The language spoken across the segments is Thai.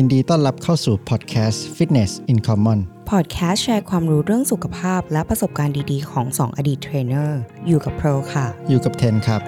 ยินดีต้อนรับเข้าสู่พอดแคสต์ Fitness in Common พอดแคสต์แชร์ความรู้เรื่องสุขภาพและประสบการณ์ดีๆ ของ 2 อดีตเทรนเนอร์ อยู่กับโปรค่ะ อยู่กับเทนครับ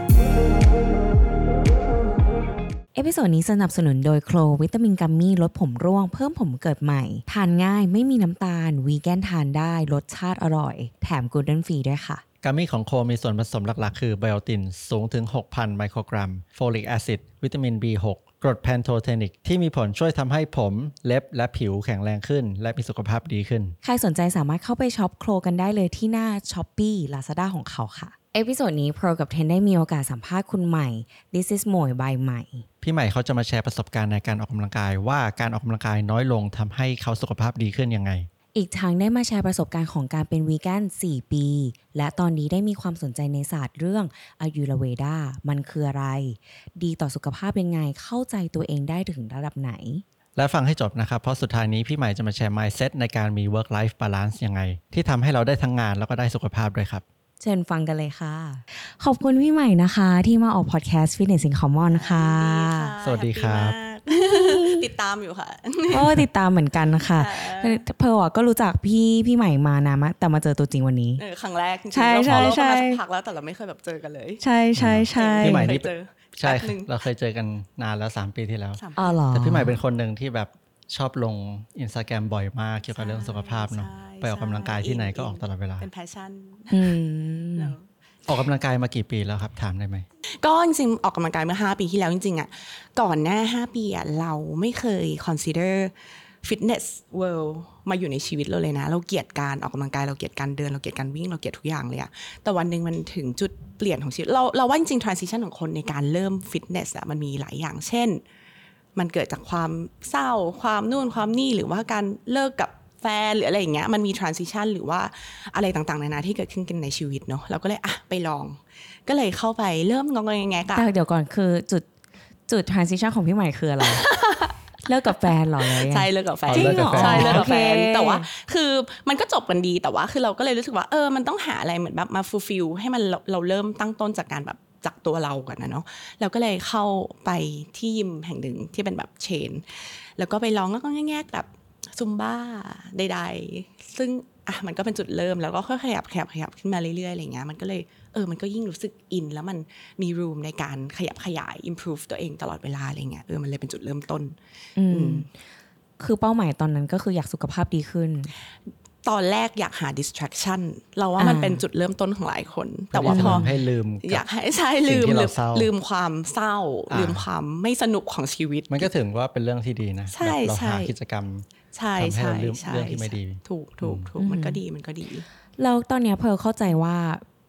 episode นี้สนับสนุนโดยโคลวิตามิน gummy ลดผมร่วงเพิ่มผมเกิดใหม่ ทานง่ายไม่มีน้ำตาล วีแกนทานได้รสชาติอร่อย แถม gluten free ด้วยค่ะ gummy ของโคลมีส่วนผสมหลักๆ คือไบโอตินสูงถึง 6,000 ไมโครกรัม folic acid วิตามิน B6 กรดแพนโทเทนิกที่มีผลช่วยทำให้ผมเล็บและผิวแข็งแรงขึ้น และมีสุขภาพดีขึ้น ใครสนใจสามารถเข้าไปช็อปโคลกันได้เลยที่หน้า Shopee Lazada ของเขาค่ะ episode นี้โปรกับเทนได้มีโอกาสสัมภาษณ์คุณใหม่ This is หมวย by ใหม่ พี่ใหม่เขาจะมาแชร์ประสบการณ์ในการออกกำลังกายว่าการออกกำลังกายน้อยลงทำให้เขาสุขภาพดีขึ้นยังไง อีกทั้งได้มาแชร์ประสบการณ์ของการเป็นวีแกน 4 ปี และตอนนี้ได้มีความสนใจในศาสตร์เรื่องอายุรเวดา มันคืออะไร ดีต่อสุขภาพยังไง เข้าใจตัวเองได้ถึงระดับไหน และฟังให้จบนะครับ เพราะสุดท้ายนี้พี่ใหม่จะมาแชร์ mindset ในการมี work life balance ยังไง ที่ทำให้เราได้ทั้งงานแล้วก็ได้สุขภาพด้วยครับ เชิญฟังกันเลยค่ะ ขอบคุณพี่ใหม่นะคะ ที่มาออกพอดแคสต์ Fitness in Common ค่ะ สวัสดีครับแฮปปี้มาก ติดตามอยู่ค่ะโอ้ติดตามเหมือนกันค่ะค่ะเพร์ลอะก็รู้จักพี่พี่ใหม่มานานมากแต่มาเจอตัวจริงวันนี้เออครั้งแรกจริงๆใช่เราใช่ follow ใช่กันมาสักพักแล้วแต่เราไม่เคยแบบเจอกันเลย ใช่ใช่ใช่พี่ใหม่นี่เคยเจอใช่แป๊บหนึ่งเราเคยเจอกันนานแล้ว3ปีที่แล้วสามอ๋อเหรอแต่พี่ใหม่เป็นคนหนึ่งที่แบบชอบลงอินสตาแกรมบ่อยมากเกี่ยวกับเรื่องสุขภาพเนาะใช่ไปออกกำลังกายที่ไหนก็ใช่ออกตลอดเวลา เป็น passion ออะออกกำลังกายมากี่ปีแล้วครับถามได้ไหมก็จริงๆออกกำลังกายเมื่อ 5 ปีที่แล้วจริงๆอะก่อนหน้า 5 ปีอะเราไม่เคย consider fitness world มาอยู่ในชีวิตเราเลยนะ เราเกลียดการออกกำลังกายเราเกลียดการเดินเราเกลียดการวิ่งเราเกลียดทุกอย่างเลยอะแต่วันหนึ่งมันถึงจุดเปลี่ยนของชีวิตเราเราว่าจริงๆ transition ของคนในการเริ่ม fitness อะมันมีหลายอย่างเช่น มันเกิดจากความเศร้าความนู่นความนี่หรือว่าการเลิกกับ แฟนหรืออะไรอย่างเงี้ยมันมี transition หรือว่าอะไรต่างๆนานาที่เกิดขึ้นกันในชีวิตเนาะเราก็เลยอะไปลอง ก็เลยเข้าไปเริ่มงองๆแงๆๆอะแต่เดี๋ยวก่อนคือจุดจุด transition ของพี่ใหม่คืออะไรเลิกกับแฟนเหรอเลยใช่เลิกกับแฟนจริงเหรอใช่เลิกกับแฟนโอเคแต่ว่า คือมันก็จบกันดีแต่ว่าคือเราก็เลยรู้สึกว่าเออมันต้องหาอะไรเหมือนแบบมา fulfill ให้มันเราเราเริ่มตั้งต้นจากการแบบจากตัวเราก่อนนะเนาะเราก็เลยเข้าไปที่ยิมแห่งหนึ่งที่เป็นแบบ chain แล้วก็ไปลองแล้วก็แง่ๆแบบ ซุมบ้าใด ๆ ซึ่งอะมันก็เป็นจุดเริ่มแล้วก็ค่อยๆขยับขยับขยับขึ้นมาเรื่อยๆอะไรเงี้ยมันก็เลยเออมันก็ยิ่งรู้สึกอิน แล้วมันมีรูมในการขยับขยาย improve ตัวเองตลอดเวลาอะไรเงี้ยเออมันเลยเป็นจุดเริ่มต้น อืมคือเป้าหมายตอนนั้นก็คืออยากสุขภาพดีขึ้น ตอนแรกอยากหา distraction เราว่ามันอ่าเป็นจุดเริ่มต้นของหลายคน แต่ว่าพอให้ลืมกับอยากให้ใช่สิ่ลืงมที่ลืเรามเศร้าลืมความเศร้าอ่าลืมความไม่สนุกของชีวิต มันก็ถึงว่าเป็นเรื่องที่ดีนะใช่แบบเราใช่หากิจกรรมใช่ทำให้ใช่เราลืมใช่เรื่องที่ไม่ดี ถูกถูกถูกมันก็ดีมันก็ดี แล้วตอนเนี้ยเพร์ลเข้าใจว่า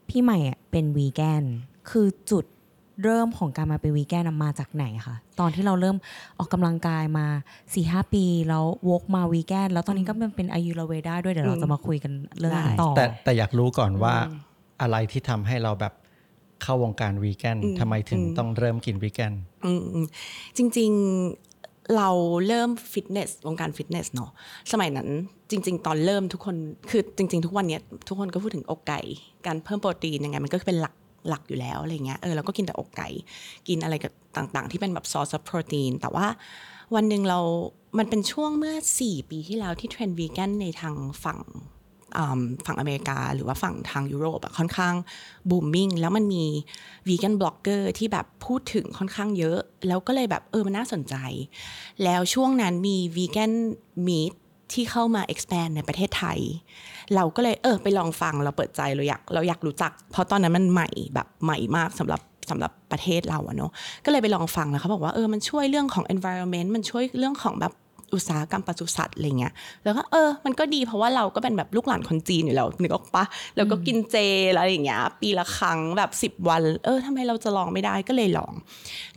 พี่ใหม่อะเป็นวีแกนคือจุด เริ่มของการมาเป็นวีแกนอะมาจากไหนคะตอนที่เราเริ่มออกกำลังกายมา4ีหปีแล้ววกมาวีแกนแล้วตอนนี้ก็เป็นเป็นอายุรเวด้าด้วยเดี๋ยวเราจะมาคุยกันเรื่องนั้นต่อแต่แต่อยากรู้ก่อนว่าอะไรที่ทำให้เราแบบเข้าวงการวีแกนทำไมถึงต้องเริ่มกินวีแกนอืมอืมจริงๆเราเริ่มฟิตเนสวงการฟิตเนสเนาะสมัยนั้นจริง ๆ ตอนเริ่มทุกคนคือจริง ๆ ทุกวันเนี้ยทุกคนก็พูดถึงอกไก่ การเพิ่มโปรตีนยังไงมันก็เป็นหลัก หลักอยู่แล้วอะไรเงี้ยเออเราก็กินแต่อกไก่ กินอะไรกับต่างๆ ที่เป็นแบบซอสโปรตีน แต่ว่าวันหนึ่งเรา มันเป็นช่วงเมื่อ 4 ปีที่แล้วที่เทรนด์วีแกนในทางฝั่งฝั่งอเมริกา หรือว่าฝั่งทางยุโรปค่อนข้าง booming แล้วมันมีวีแกนบล็อกเกอร์ที่แบบพูดถึงค่อนข้างเยอะ แล้วก็เลยแบบเออมันน่าสนใจ แล้วช่วงนั้นมีวีแกนมีท ที่เข้ามา expand ในประเทศไทย เราก็เลยเออไปลองฟังเราเปิดใจเราอยากเราอยากรู้จัก เพราะตอนนั้นมันใหม่แบบใหม่มากสำหรับสำหรับประเทศเราอะเนาะก็เลยไปลองฟังแล้วเขาบอกว่าเออมันช่วยเรื่องของ environment มันช่วยเรื่องของแบบ อุตสาหกรรมปศุสัตว์อะไรเงี้ยแล้วก็เออมันก็ดีเพราะว่าเราก็เป็นแบบลูกหลานคนจีนอยู่แล้วนึกออกปะแล้วก็กินเจแล้วอย่างเงี้ยปีละครั้งแบบสิบ10 วัน เออทำไมเราจะลองไม่ได้ก็เลยลอง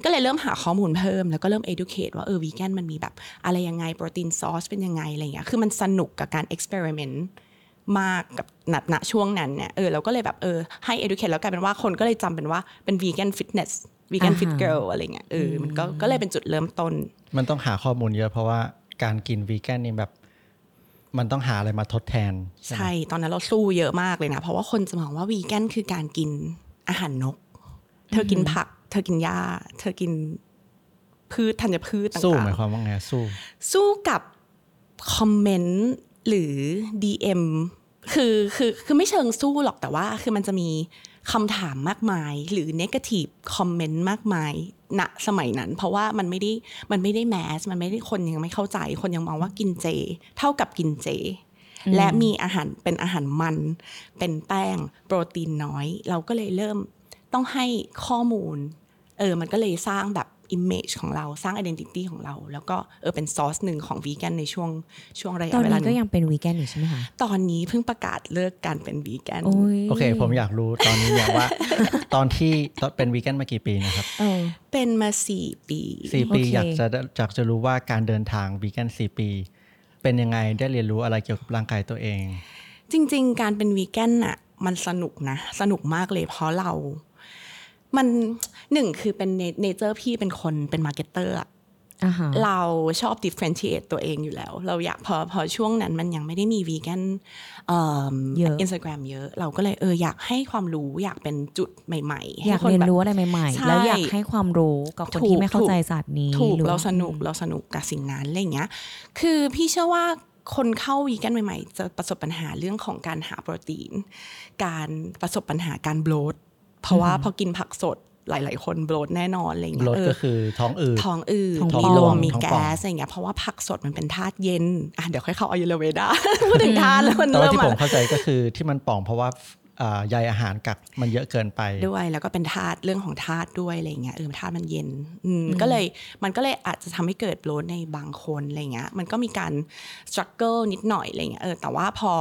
ก็เลยเริ่มหาข้อมูลเพิ่มแล้วก็เริ่ม educate ว่าเออวีแกนมันมีแบบอะไรยังไงโปรตีนซอสเป็นยังไงอะไรเงี้ยคือมันสนุกกับการ experiment มากกับณณช่วงนั้นเนี่ยเออเราก็เลยแบบเออให้ educate แล้วกลายเป็นว่าคนก็เลยจำเป็นว่าเป็นวีแกนฟิตเนสวีแกนฟิตอ่าฮะเกิลอะไรเงี้ยเออมันก็ก็เลยเป็นจุดเริ่มต้น มันต้องหาข้อมูลเยอะเพราะว่า การกินวีแกนนี่แบบ มันต้องหาอะไรมาทดแทนใช่ไหมใช่ ตอนนั้นเราสู้เยอะมากเลยนะ เพราะว่าคนจะมองว่าวีแกนคือการกินอาหารนก เธอกินผัก เธอกินหญ้า เธอกินผพืชธัญพืชต่างๆสู้หมายความว่าไงสู้ สู้กับคอมเมนต์หรือ DM คือคือคือไม่เชิงสู้หรอกแต่ว่า คือมันจะมี คำถามมากมาย หรือ negative คอมเมนต์มากมายณสมัยนั้น เพราะว่ามันไม่ได้มันไม่ได้แมสมันไม่ได้คนยังไม่เข้าใจ คนยังมองว่ากินเจ เท่ากับกินเจ และมีอาหารเป็นอาหารมัน เป็นแป้ง โปรตีนน้อย เราก็เลยเริ่มต้องให้ข้อมูล เออมันก็เลยสร้างแบบ image ของเราสร้าง identity ของเรา แล้วก็เออเป็นซอสหนึ่งของวีแกนในช่วงช่วงระตยะอนเวลานี้หก็นึ่งยังเป็นวีแกนอยู่ใช่ไหมคะ ตอนนี้เพิ่งประกาศเลิกการเป็นวีแกนโอ้ยโอเค ผมอยากรู้ตอนนี้เนี่ยว่า ตอนที่ตอนเป็นวีแกนมากี่ปีนะครับเออเป็นมาสี่ปีสี่ปีโอเคอยากจะอยากจะรู้ว่าการเดินทางวีแกนสี่ปี เป็นยังไงได้เรียนรู้อะไรเกี่ยวกับร่างกายตัวเอง จริง ๆ การเป็นวีแกนน่ะมันสนุกนะ สนุกมากเลยเพราะเรา มัน หนึ่งคือเป็น nature พี่เป็นคนเป็น marketer อ่าฮะเราชอบ differentiate ตัวเองอยู่แล้ว เราอยากพอพอช่วงนั้นมันยังไม่ได้มีวีแกนเอ่อเยอะอินสตาแกรมเยอะ เราก็เลยเอออยากให้ความรู้อยากเป็นจุดใหม่ๆให้อยากคนเรียนแบบรู้อะไรใหม่ใช่ๆ แล้วอยากให้ความรู้กับคนถูกที่ไม่เข้าใจถูกศาสตร์นี้ถูกหอเราว่าสนุกเราสนุกกับสิ่งนั้นอะไรอย่างเงี้ย คือพี่เชื่อว่าคนเข้าวีแกนใหม่ๆ จะประสบปัญหาเรื่องของการหาโปรตีน การประสบปัญหาการโบลดเพราะว่าพอกินผักสด หลาย ๆ คนโบลดแน่นอนอะไรอย่างเงี้รยถเออก็คือท้องอืดท้องอืดท้องมีป่องลมมีท้องป่องแก๊สอะไรอย่างเงี้ยเพราะว่าผักสดมันเป็นธาตุเย็นอะเดี๋ยวค่อยเข้าอายุรเวดาพูดถึงธาตุแล้วมันแต่ว่าเริ่มที่ผมมาเข้าใจก็คือที่มันป่องเพราะว่าอ่า ใยอาหารกักมันเยอะเกินไปด้วยแล้วก็เป็นธาตุเรื่องของธาตุด้วยอะไรเงี้ยเออธาตุมันเย็นอืมก็เลยมันก็เลยอาจจะทำให้เกิดโบลดในบางคนอะไรเงี้ยมันก็มีการ struggle นิดหน่อยอะไรเงี้ยเออแต่ว่าพอ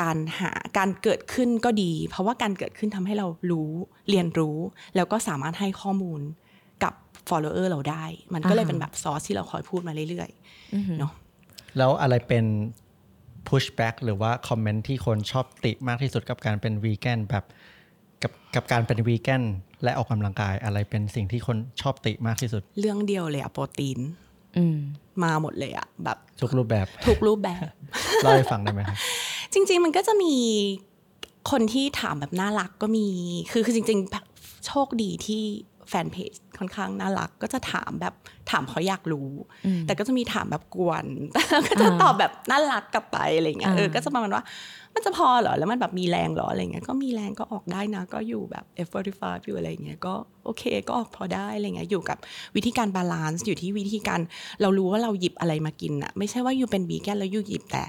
การหาการเกิดขึ้นก็ดี เพราะว่าการเกิดขึ้นทำให้เรารู้เรียนรู้ แล้วก็สามารถให้ข้อมูลกับ follower เราได้ มันก็เลยอ่าฮะเป็นแบบซอสที่เราคอยพูดมาเรื่อยๆเนาะแล้วอะไรเป็น pushback หรือว่าคอมเมนต์ที่คนชอบติมากที่สุดกับการเป็นวีแกนแบบกับกับการเป็นวีแกนและออกกำลังกายอะไรเป็นสิ่งที่คนชอบติมากที่สุด เรื่องเดียวเลยอะโปรตีนอืมมาหมดเลยอะแบบ ทุกรูปแบบ ทุกรูปแบบเล่าให้ฟังได้ไหมครับจริง ๆ มันก็จะมีคนที่ถามแบบน่ารักก็มี คือคือจริง ๆ โชคดีที่ แฟนเพจค่อนข้างน่ารัก ก็จะถามแบบถามเพราะอยากรู้ แต่ก็จะมีถามแบบกวนแต่เราก็จะตอบแบบน่ารักกลับไปอะไรเงี้ยอ่าเออก็จะประมาณว่ามันจะพอเหรอ แล้วมันแบบมีแรงเหรออะไรเงี้ยก็มีแรงก็ออกได้นะ ก็อยู่แบบ F45 อยู่อะไรเงี้ยก็โอเคก็ออกพอได้อะไรเงี้ยอยู่กับวิธีการ balance อยู่ที่วิธีการเรารู้ว่าเราหยิบอะไรมากินอะไม่ใช่ว่า you เป็นวีแกนแล้ว you หยิบแต่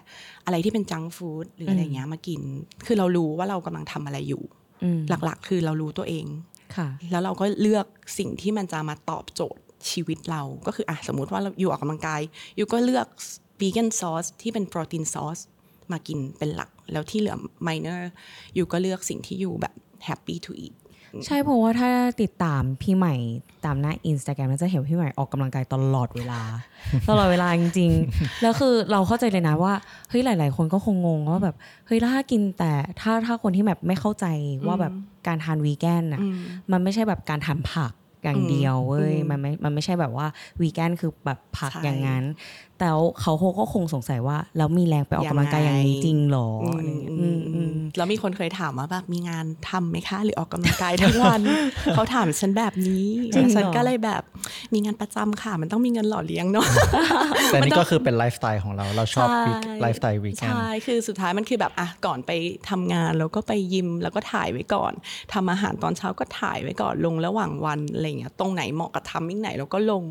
อะไรที่เป็น junk food หรืออะไรเงี้ยมากิน คือเรารู้ว่าเรากำลังทำอะไรอยู่อืมหลักๆ คือเรารู้ตัวเองค่ะ แล้วเราก็เลือกสิ่งที่มันจะมาตอบโจทย์ชีวิตเรา ก็คืออะสมมุติว่าเราอยู่ออกกำลังกาย อยู่ก็เลือกวีแกนซอสที่เป็นโปรตีนซอสมากินเป็นหลัก แล้วที่เหลือ minor you ก็เลือกสิ่งที่ you แบบ happy to eat ใช่เพราะว่าถ้าติดตามพี่ใหม่ตามหน้าอินสตาแกรมน่าจะเห็นพี่ใหม่ออกกำลังกายตลอดเวลา ตลอดเวลาจริงๆ แล้วคือเราเข้าใจเลยนะว่าเฮ้ยหลาย ๆ คนก็คงงงว่าแบบเฮ้ยถ้ากินแต่ถ้าถ้าคนที่แบบไม่เข้าใจว่าแบบการทานวีแกนน่ะมันไม่ใช่แบบการทานผักอย่างเดียวเว้ยมันไม่มันไม่ใช่แบบว่าวีแกนคือแบบผักใช่อย่างนั้น แต่เขาก็คงสงสัยว่าแล้วมีแรงไปออกกำลังกายอย่างนี้จริงเหรออะไรอย่างเงี้ยอืมอืมแล้วมีคนเคยถามว่าแบบมีงานทำไหมคะ หรือออกกำลังกายทั้งวัน เขาถามฉันแบบนี้จริงเหรอฉันก็เลยแบบมีงานประจำค่ะ มันต้องมีเงินหล่อเลี้ยงเนาะแต่นี่ก็คือเป็นไลฟ์สไตล์ของเราเราชอบใช่ไลฟ์สไตล์วีแกนใช่คือสุดท้ายมันคือแบบอะก่อนไปทำงานแล้วก็ไปยิมแล้วก็ถ่ายไว้ก่อนทำอาหารตอนเช้าก็ถ่ายไว้ก่อนลงระหว่างวันอะไรเงี้ยตรงไหนเหมาะกับ timing ไหนเราก็ลง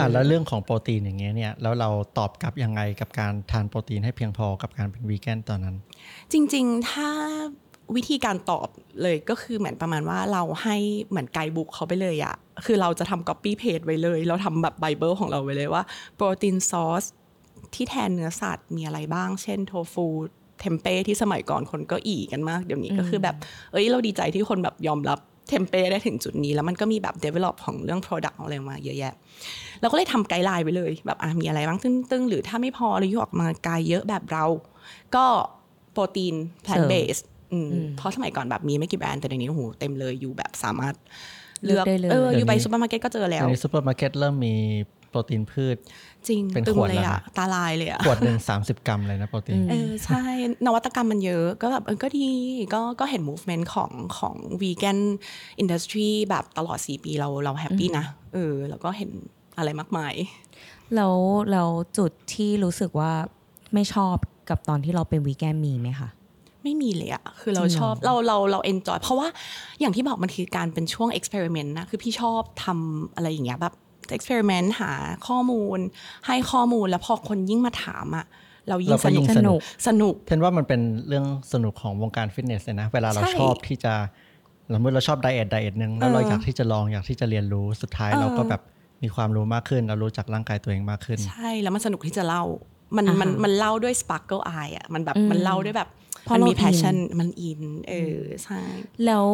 อะแล้วเรื่องของโปรตีนอย่างเงี้ยเนี่ยแล้วเราตอบกลับยังไงกับการทานโปรตีนให้เพียงพอกับการเป็นวีแกนตอนนั้น จริง ๆ ถ้าวิธีการตอบเลยก็คือเหมือนประมาณว่าเราให้เหมือน guidebook เขาไปเลยอะคือเราจะทำ copy paste ไว้เลย เราทำแบบไบเบิลของเราไว้เลยว่าโปรตีนซอสที่แทนเนื้อสัตว์มีอะไรบ้าง เช่น tofu tempeh ที่สมัยก่อนคนก็อี๋กันมาก เดี๋ยวนี้ก็คือแบบ เอ้ยเราดีใจที่คนแบบยอมรับ tempeh ได้ถึงจุดนี้แล้วมันก็มีแบบ develop ของเรื่อง product ของอะไรมาเยอะแยะเราก็เลยทำ guideline ไว้เลย แบบอะมีอะไรบ้างตึ้งๆ หรือถ้าไม่พอเรา you ออกกำลังกายเยอะแบบเรา ก็โปรตีน plant based อืมเพราะสมัยก่อนแบบมีไม่กี่แบรนด์แต่เดี๋ยวนี้โอ้โหเต็มเลย you แบบสามารถเลือกเลือกได้เลยเออ you ไปเดี๋ยวนี้ซูเปอร์มาร์เก็ตก็เจอแล้วเดี๋ยวนี้ซูเปอร์มาร์เก็ตเริ่มมี โปรตีนพืช จริงเป็นตึงขวดเลยแล้วอะนะตาลายเลยอะขวดหนึ่ง30กรัมเลยนะโปรตีนเออใช่ นวัตกรรมมันเยอะ ก็แบบเออก็ดีก็ก็เห็น movement ของของ vegan industry แบบตลอด 4 ปีเราเรา happy นะเออแล้วก็เห็นอะไรมากมาย แล้วแล้วจุดที่รู้สึกว่าไม่ชอบกับตอนที่เราเป็นวีแกนมีไหมคะไม่มีเลยอะคือเราจริงเหรอชอบเราเราเรา enjoy เพราะว่าอย่างที่บอกมันคือการเป็นช่วง experiment นะ คือพี่ชอบทำอะไรอย่างเงี้ยแบบ experiment หาข้อมูล ให้ข้อมูลแล้วพอคนยิ่งมาถามอะเรายิ่เรางก็สนุยิ่กงสนุกสนุกเทนว่ามันเป็นเรื่องสนุกของวงการฟิตเนสเลยนะ เวลาเราใช่ชอบที่จะสมมติเราชอบ diet diet หนึ่งแล้วเราเอออยากที่จะลองอยากที่จะเรียนรู้สุดท้ายเออเราก็แบบมีความรู้มากขึ้น เรารู้จักร่างกายตัวเองมากขึ้น ใช่แล้วมันสนุกที่จะเล่า มันอ่าฮะมันมันเล่าด้วย sparkle eye อะมันแบบอืมมันเล่าด้วยแบบเพราะมันเรามีอิน passion มันอินเออใช่แล้ว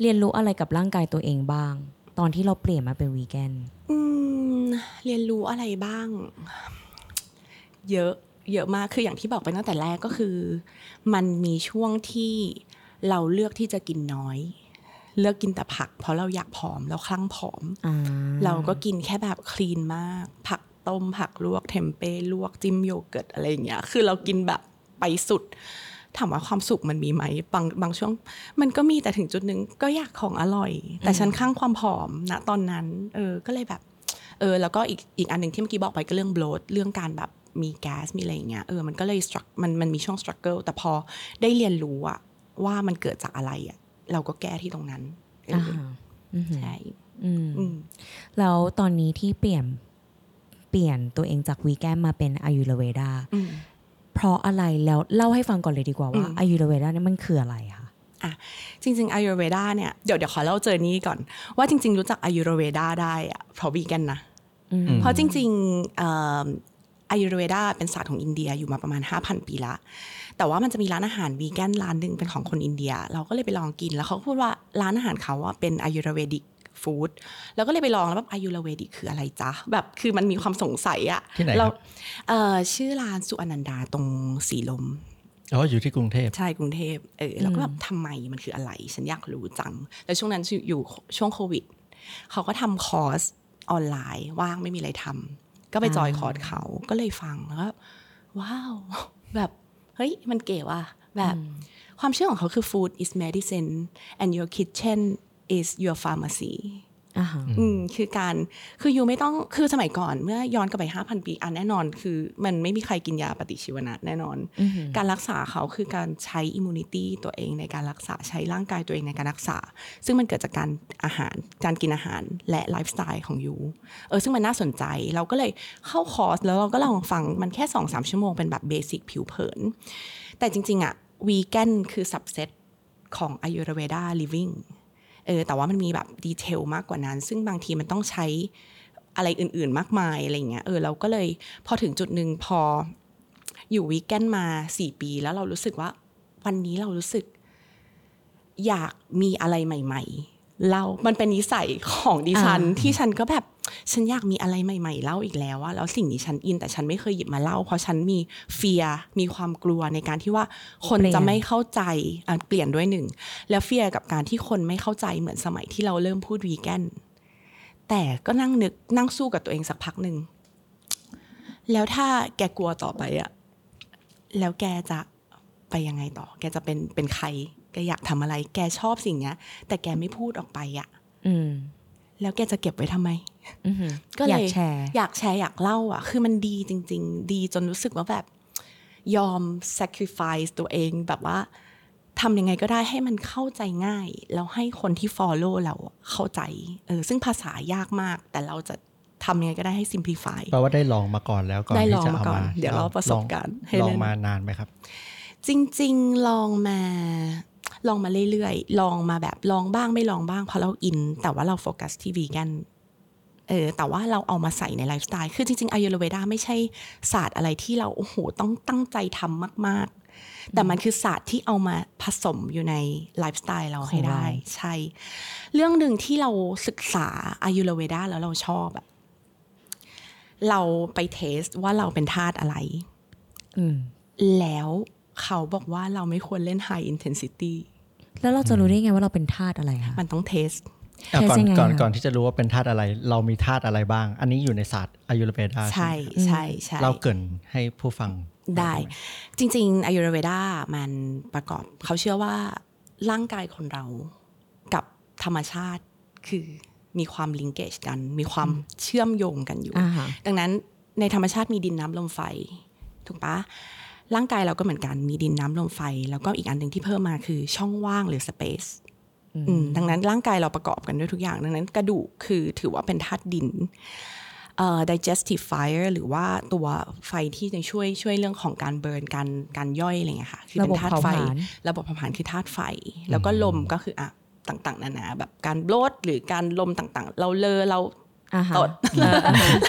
เรียนรู้อะไรกับร่างกายตัวเองบ้าง ตอนที่เราเปลี่ยนมาเป็นวีแกนอืมเรียนรู้อะไรบ้าง เยอะเยอะมากคืออย่างที่บอกไปตั้งแต่แรกก็คือ มันมีช่วงที่เราเลือกที่จะกินน้อย เลือกกินแต่ผัก เพราะเราอยากผอมเราคลั่งผอมอ่าเราก็กินแค่แบบ clean มาก ผักต้มผักลวกเทมเป้ลวกจิ้มโยเกิร์ตอะไรอย่างเงี้ยคือเรากินแบบไปสุด ถามว่าความสุขมันมีไหมบางบางช่วง มันก็มีแต่ถึงจุดหนึ่งก็อยากของอร่อย แต่ฉันคลั่งความผอมณตอนนั้นเออก็เลยแบบเออแล้วก็อีกอีกอันหนึ่งที่เมื่อกี้บอกไปก็เรื่อง bloat เรื่องการแบบมีแก๊สมีอะไรอย่างเงี้ยเออมันก็เลย strug- มันมันมีช่วง struggle แต่พอได้เรียนรู้อะว่ามันเกิดจากอะไรอะเราก็แก้ที่ตรงนั้นเอออ่าออือหือใช่อืมอืมแล้วตอนนี้ที่เปลี่ยนเปลี่ยนตัวเองจากวีแกนมาเป็นอายุรเวดาอืม เพราะอะไรแล้วเล่าให้ฟังก่อนเลยดีกว่าว่าอืมอายุรเวดาเนี่ยมันคืออะไรคะอะจริงๆอายุรเวดาเนี่ยเดี๋ยวเดี๋ยวขอเล่าเจอนี้ก่อน ว่าจริง ๆ รู้จักอายุรเวดาได้อะเพราะวีแกนนะอืมอืมเพราะจริงๆเอ่ออายุรเวดาเป็นศาสตร์ของอินเดียอยู่มาประมาณ 5,000 ปีละ แต่ว่ามันจะมีร้านอาหารวีแกนร้านหนึ่งเป็นของคนอินเดีย เราก็เลยไปลองกินแล้วเขาก็พูดว่าร้านอาหารเขาอะเป็นอายุรเวดิก ฟู้ดแล้วก็เลยไปลองแล้วแบบอายุรเวดิกคืออะไรจ๊ะ แบบคือมันมีความสงสัยอะที่ไหนเราครับเอ่อชื่อร้านสุอนันดาตรงสีลมอ๋ออยู่ที่กรุงเทพใช่กรุงเทพเออแล้วก็แบบทำไมมันคืออะไร ฉันอยากรู้จัง แล้วช่วงนั้นอยู่ช่วงโควิด เขาก็ทำคอร์สออนไลน์ว่างไม่มีอะไรทำก็ไปจอยคอร์สเขาก็เลยฟังแล้วก็ wow แบบเฮ้ยมันเก๋ว่ะแบบความเชื่อของเขาคือ food is medicine and your kitchen is your pharmacy อ่าฮะอืมคือการคือ you ไม่ต้องคือสมัยก่อนเมื่อย้อนกลับไป 5,000 ปีอันแน่นอน คือมันไม่มีใครกินยาปฏิชีวนะแน่นอน การรักษาเขาคือการใช้ immunity ตัวเองในการรักษาใช้ร่างกายตัวเองในการรักษา ซึ่งมันเกิดจากการอาหารการกินอาหารและไลฟ์สไตล์ของ you เออซึ่งมันน่าสนใจเราก็เลยเข้าคอร์สแล้วเราก็ลองฟังมันแค่ 2-3 ชั่วโมงเป็นแบบ basic ผิวเผินแต่จริง ๆอะวีแกนคือ subset ของ ayurveda living เออแต่ว่ามันมีแบบ detail มากกว่านั้น ซึ่งบางทีมันต้องใช้อะไรอื่นๆมากมายอะไรเงี้ยเออเราก็เลยพอถึงจุดหนึ่งพออยู่วีแกนมาสี่ปีแล้วเรารู้สึกว่า วันนี้เรารู้สึก อยากมีอะไรใหม่ ๆ เล่ามันเป็นนิสัยของดิฉันอ่าที่ฉันก็แบบฉันอยากมีอะไรใหม่ ๆ เล่าอีกแล้วว่าแล้วสิ่งนี้ฉันอินแต่ฉันไม่เคยหยิบมาเล่า เพราะฉันมีเฟียมีความกลัวในการที่ว่าคนจะไม่เข้าใจอะเปลี่ยนด้วยหนึ่ง แล้วเฟียกับการที่คนไม่เข้าใจเหมือนสมัยที่เราเริ่มพูดวีแกนแต่ก็นั่งนึกนั่งสู้กับตัวเองสักพักหนึ่งแล้วถ้าแกกลัวต่อไปอะแล้วแกจะไปยังไงต่อ แกจะเป็นเป็นใคร แกอยากทำอะไร แกชอบสิ่งเนี้ย แต่แกไม่พูดออกไปอะอืม แล้วแกจะเก็บไว้ทำไมอือหือก็เลยอยากแชร์ อยากแชร์อยากเล่า อะ คือมันดีจริง ๆ ดีจนรู้สึกว่าแบบ ยอม sacrifice ตัวเองแบบว่าทำยังไงก็ได้ให้มันเข้าใจง่าย แล้วให้คนที่ follow เราเข้าใจ เออ ซึ่งภาษายากมาก แต่เราจะทำยังไงก็ได้ให้ simplify แปลว่าได้ลองมาก่อนแล้วก่อนได้ที่ลองจะมาเอาก่อนมาเดี๋ยวเราประสบการณ์ให้ลองเล่นมานานไหมครับ จริง ๆ ลองมา ลองมาเรื่อยๆ ลองมาแบบลองบ้างไม่ลองบ้างเพราะเราอิน แต่ว่าเราโฟกัสที่วีแกนเออแต่ว่าเราเอามาใส่ในไลฟ์สไตล์ คือจริงๆอายุรเวดาไม่ใช่ศาสตร์อะไรที่เราโอ้โหต้องตั้งใจทำมาก ๆ แต่มันคือศาสตร์ที่เอามาผสมอยู่ในไลฟ์สไตล์เราให้ได้ ใช่ เรื่องหนึ่งที่เราศึกษา ayurveda แล้วเราชอบอะเราไป test ว่าเราเป็นธาตุอะไรอืมแล้วเขาบอกว่าเราไม่ควรเล่น high intensity แล้วเราจะรู้ได้ไงว่าเราเป็นธาตุอะไรคะมันต้อง testอะก่อน test ยังไงก่อนอะก่อนที่จะรู้ว่าเป็นธาตุอะไร เรามีธาตุอะไรบ้าง อันนี้อยู่ในศาสตร์ ayurveda ใช่ไหมใช่ใช่เราเกริ่นให้ผู้ฟังได้ จริง ๆอายุรเวดามันประกอบ เขาเชื่อว่าร่างกายคนเรากับธรรมชาติคือมีความลิงเกจกัน มีความเชื่อมโยงกันอยู่อ่าฮะดังนั้นในธรรมชาติมีดินน้ำลมไฟ ถูกปะ ร่างกายเราก็เหมือนกันมีดินน้ำลมไฟ แล้วก็อีกอันหนึ่งที่เพิ่มมาคือช่องว่างหรือสเปซดังนั้นร่างกายเราประกอบกันด้วยทุกอย่าง ดังนั้นกระดูกคือถือว่าเป็นธาตุดินเอ่อ digestive fire หรือว่าตัวไฟที่ในช่วยช่วยเรื่องของการเบิร์นการการย่อยอะไรเงี้ยค่ะคือเป็นธาตุไฟระบบเผาผลาญระบบเผาผลาญคือธาตุไฟ แล้วก็ลมก็คืออะต่างๆนานาแบบการโบลดหรือการลมต่างๆ เราเลอเราอ่าฮะตด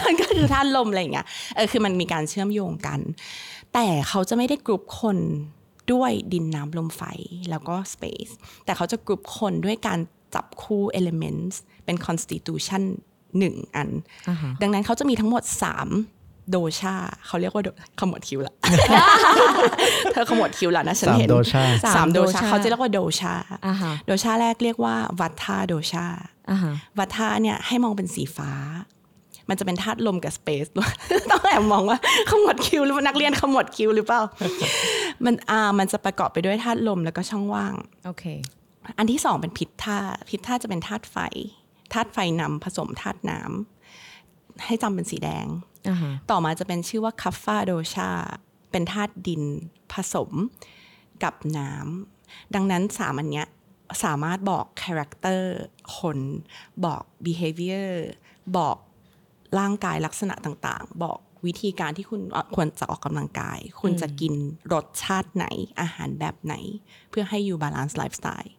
นั่นก็คือธาตุลมอะไรอย่างเงี้ยเออคือมันมีการเชื่อมโยงกัน แต่เขาจะไม่ได้กรุ๊ปคนด้วยดินน้ำลมไฟแล้วก็ space แต่เขาจะกรุ๊ปคนด้วยการจับคู่ elements เป็น constitution หนึ่งอันอ่าฮะดังนั้นเขาจะมีทั้งหมด 3 โดชา เขาเรียกว่าโดขมวดคิ้วละ เธอขมวดคิ้วละนะฉันสามเห็นโดชาสามสามโดโดชาชา เขาจะเรียกว่าโดชาอ่าฮะโดชาแรกเรียกว่าวัฏธาโดชาอ่าฮะวัฏธาเนี่ยให้มองเป็นสีฟ้า มันจะเป็นธาตุลมกับสเปซด้วยต้องแอบมองว่าขมวดคิ้วหรือว่านักเรียนขมวดคิ้วหรือเปล่า มันอ่ามันจะประกอบไปด้วยธาตุลมแล้วก็ช่องว่างโอเคอันที่สองเป็น pitta pitta จะเป็นธาตุไฟธาตุไฟนำผสมธาตุน้ำให้จำเป็นสีแดงอ่าฮะต่อมาจะเป็นชื่อว่า kapha dosha เป็นธาตุดินผสมกับน้ำดังนั้นสามอันเนี้ยสามารถบอก character คนบอก behavior บอก ร่างกายลักษณะต่างๆ บอกวิธีการที่คุณควรจะออกกำลังกาย คุณจะกินรสชาติไหนอาหารแบบไหน เพื่อให้อยู่ balance ไลฟ์สไตล์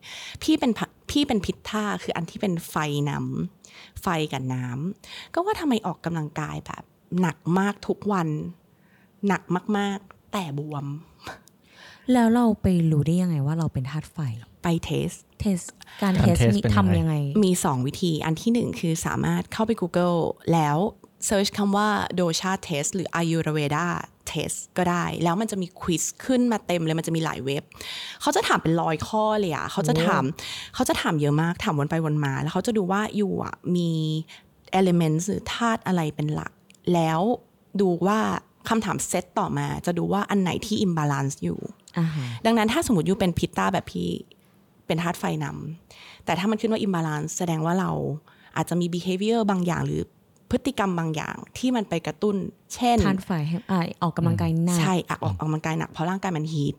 พี่เป็นพี่เป็น pitta คืออันที่เป็นไฟน้ำไฟกับน้ำก็ว่าทำไมออกกำลังกายแบบ หนักมากทุกวัน หนักมากๆ แต่บวม แล้วเราไปรู้ได้ยังไงว่าเราเป็นธาตุไฟ ไป test test การการเทสเทสมีเป็นยังไงทำยังไง มี 2 วิธีอันที่ 1 คือสามารถเข้าไป Google แล้วsearch คำว่า dosha test หรือ ayurveda test ก็ได้ แล้วมันจะมี quiz ขึ้นมาเต็มเลยมันจะมีหลายเว็บ เขาจะถามเป็นร้อยข้อเลยอะเขาจะถามเขาจะถามเยอะมาก ถามวนไปวนมา แล้วเขาจะดูว่า you อะมี elements หรือธาตุอะไรเป็นหลัก แล้วดูว่าคำถามเซตต่อมา จะดูว่าอันไหนที่ imbalance อยู่อ่าฮะดังนั้นถ้าสมมติ you เป็น pitta แบบพี่ เป็นธาตุไฟนำแต่ถ้ามันขึ้นว่า imbalance แสดงว่าเราอาจจะมี behavior บางอย่างหรือพฤติกรรมบางอย่างที่มันไปกระตุ้น เช่นธาตุไฟให้อ่าออกกำลังกายหนักใช่อะออกออกกำลังกายหนักเพราะร่างกายมันฮีท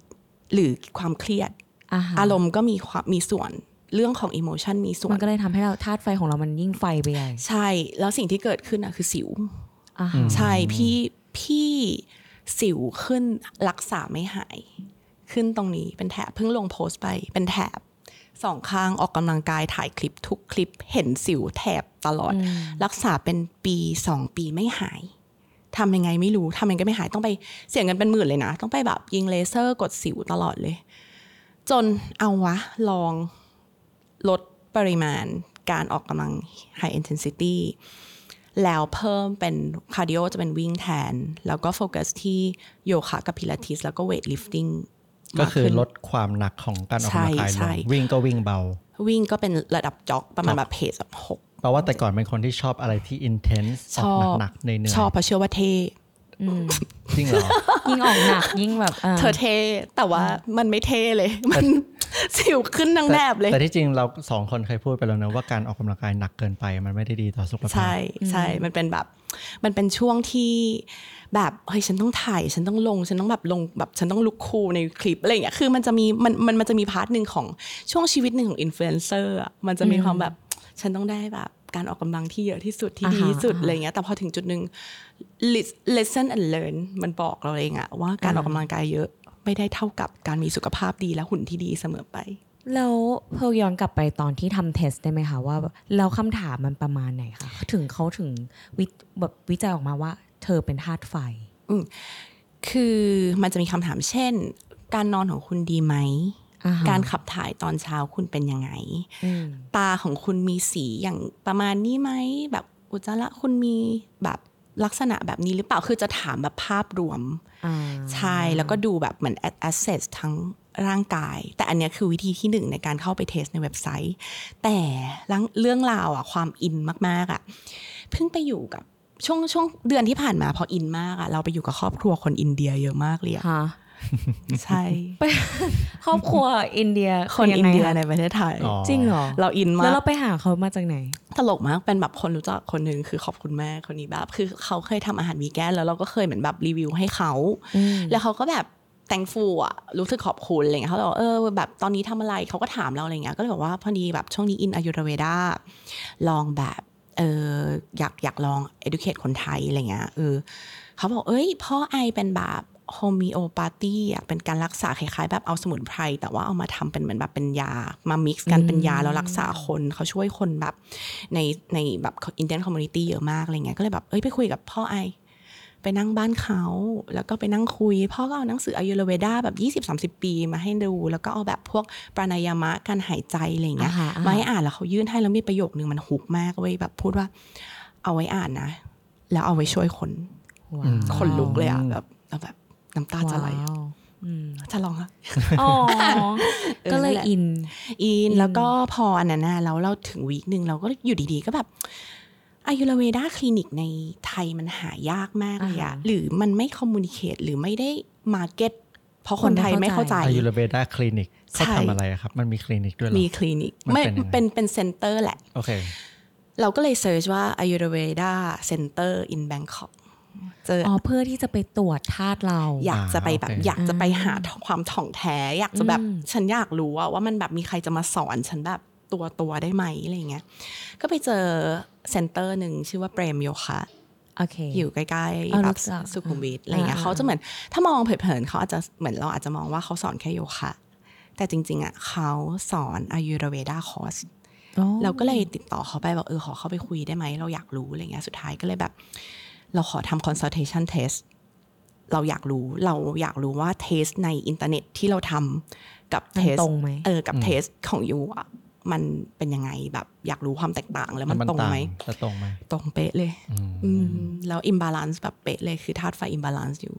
หรือความเครียดอ่าฮะอารมณ์ก็มีความมีส่วนเรื่องของ emotion มีส่วมันนก็เลยทำให้เราธาตุไฟของเรามันยิ่งไฟไปใหญ่ใช่ แล้วสิ่งที่เกิดขึ้นอะคือสิวอ่าฮะใช่พี่พี่สิวขึ้นรักษาไม่หาย ขึ้นตรงนี้เป็นแถบเพิ่งลงโพสต์ไปเป็นแถบ สองข้างออกกำลังกายถ่ายคลิปทุกคลิปเห็นสิวแถบตลอด รักษาเป็นปีสองปีไม่หายทำยังไงไม่รู้ทำยังไงก็ไม่หายต้องไปเสียเงินเป็นหมื่นเลยนะ ต้องไปแบบยิงเลเซอร์กดสิวตลอดเลย จนเอาวะลองลดปริมาณการออกกำลัง high intensity แล้วเพิ่มเป็นคาร์ดิโอจะเป็นวิ่งแทน แล้วก็โฟกัสที่โยคะกับพิลาทิสแล้วก็เวทลิฟติ้ง ก็คือลดความหนักของการออกกำลังกายใช่ลใช่งวิ่งก็วิ่งเบา วิ่งก็เป็นระดับจ็อกประมาณแบบเพจแบบหกแปลว่าแต่ก่อนเป็นคนที่ชอบอะไรที่ intense ชอออกบหนักๆในเนื้อชอบเพราะเชื่อว่าเท่ จริงเหรอ ยิ่งออกหนักยิ่งแบบอ่าเธอเท่แต่ว่ามันไม่เท่เลย มันสิวขึ้นทั้งแนบเลย แต่ที่จริงเราสองคนเคยพูดไปแล้วนะว่าการออกกำลังกายหนักเกินไป มันไม่ได้ดีต่อสุขภาพ ใช่ใช่มันเป็นแบบ มันเป็นช่วงที่แบบเฮ้ยฉันต้องถ่ายฉันต้องลง ฉันต้องแบบลงแบบฉันต้อง look cool ในคลิปอะไรอย่างเงี้ยคือมันจะมีมันมันมันจะมี part หนึ่งของช่วงชีวิตหนึ่งของอินฟลูเอนเซอร์อะมันจะมีความแบบฉันต้องได้แบบ การออกกำลังที่เยอะที่สุดที่อ่าดีฮะที่สุดอ่าฮะอะไรเงี้ยแต่พอถึงจุดหนึ่ง lis- listen and learn มันบอกเราเองอะว่าการออกกำลังกายเยอะไม่ได้เท่ากับการมีสุขภาพดีและหุ่นที่ดีเสมอไปแล้วเพิ่งย้อนกลับไปตอนที่ทำเทสได้ไหมคะว่าแบบแล้วคำถามมันประมาณไหนคะถึงเขาถึงวิแบบวิจัยออกมาว่า เธอเป็นธาตุไฟคือมันจะมีคำถามเช่น การนอนของคุณดีไหมอ่าฮะ การขับถ่ายตอนเช้าคุณเป็นยังไงอืมตาของคุณมีสีอย่างประมาณนี้ไหมแบบอุจจาระคุณมีแบบลักษณะแบบนี้หรือเปล่าคือจะถามแบบภาพรวมอ่าใช่แล้วก็ดูแบบเหมือน assess ทั้งร่างกาย แต่อันเนี้ยคือวิธีที่หนึ่งในการเข้าไป test ในเว็บไซต์ แต่เรื่องราวอะความอินมากๆอะเพิ่งไปอยู่กับช่วงช่วงเดือนที่ผ่านมาพออินมากอะเราไปอยู่กับครอบครัวคนอินเดียเยอะมากเลยอะฮะ ใช่ครอบครัวอินเดียคนอิงนเดียยังไงคะในประเทศไทยอ๋อจริงเหรอ เราอินมาแล้วเราก็ไปหาเขามาจากไหน ตลกมากเป็นแบบคนรู้จักคนหนึ่งคือขอบคุณแม่คนนี้แบบ คือเขาเคยทำอาหารวีแกนแล้วเราก็เคยเหมือนแบบรีวิวให้เขาอืมแล้วเขาก็แบบ thankful อะรู้สึกขอบคุณอะไรเงี้ยเขาบอกว่าเออแบบตอนนี้ทำอะไรเขาก็ถามเราอะไรเงี้ยก็เลยบอกว่าพอดีแบบช่วงนี้อิน Ayurveda ลองแบบเอออยากอยากลอง educate คนไทยอะไรเงี้ยเออเขาบอกเอ้ยพ่อ I เป็นแบบ homeopathy อะเป็นการรักษาคล้ายๆ แบบเอาสมุนไพร แต่ว่าเอามาทำเป็นเหมือนแบบเป็นยา มา mix กันเป็นยาแล้วรักษาคนเขาช่วยคนแบบ ในในแบบ Indian community เยอะมากอะไรเงี้ยก็เลยแบบเอ้ยไปคุยกับพ่อ I ไปนั่งบ้านเขา แล้วก็ไปนั่งคุย พ่อก็เอาหนังสืออายุรเวดาแบบ20-30 ปีมาให้ดู แล้วก็เอาแบบพวกปรานายามะการหายใจอะไรอย่างเงี้ยอ่าฮะอ่าฮะมาให้อ่านแล้วเขายื่นให้แล้วมีประโยคนึงมันฮุกมากเว้ยแบบพูดว่า เอาไว้อ่านนะ แล้วเอาไว้ช่วยคนว้าวคนลุกเลยอะแบบแล้วแบบ น้ำตาจะไหลว้าวอืมจะลองอะอ๋อเออก็เลยนั่นแหละอิน อินแล้วก็พออันนั้นนะแล้วเราถึงวีคหนึ่งเราก็อยู่ดีๆ ก็แบบAyurveda clinic ในไทยมันหายากมากเลยอะอ่าฮะหรือมันไม่ communicate หรือไม่ได้ market เพราะคนไทยคนไม่ไม่เข้าเข้าใจใจอายุรเวดาคลินิกเขาใช่ทำอะไรอะครับ มันมีคลินิกด้วยเหรอมีคลินิกมันไม่เป็นยังไงเป็นเป็น center แหละ โอเค เราก็เลย search ว่า Ayurveda center in Bangkok เจออ๋อเพื่อที่จะไปตรวจธาตุเรา อยากจะไปแบบอ่าโอเคอยากจะไปหาความถ่องแท้ อยากจะแบบอืมฉันอยากรู้ว่าว่ามันแบบมีใครจะมาสอนฉันแบบตัวตัวได้ไหมอะไรเงี้ย ก็ไปเจอ center หนึ่งชื่อว่าเปรมโยคะโอเคอยู่ใกล้เออๆแบบรู้จักสุขุมวิทอะไรเงี้ยอ่าเขาจะเหมือนถ้ามองเผินๆเขาอาจจะเหมือนเราอาจจะมองว่าเขาสอนแค่โยคะ แต่จริง ๆอะเขาสอน Ayurveda course อ๋อเราก็เลยติดต่อเขาไปบอกเออขอเข้าไปคุยได้ไหมเราอยากรู้อะไรเงี้ยสุดท้ายก็เลยแบบ เราขอทำ consultation test เราอยากรู้เราอยากรู้ว่า test ในอินเทอร์เน็ตที่เราทำกับมัน test ตรงไหมเออกับ test ของ you อะมันเป็นยังไงแบบอยากรู้ความแตกต่างแล้วมันตรงไหมแล้วตรงไหมตรงเป๊ะเลยอืมอืมแล้ว imbalance แบบเป๊ะเลยคือธาตุไฟ imbalance อยู่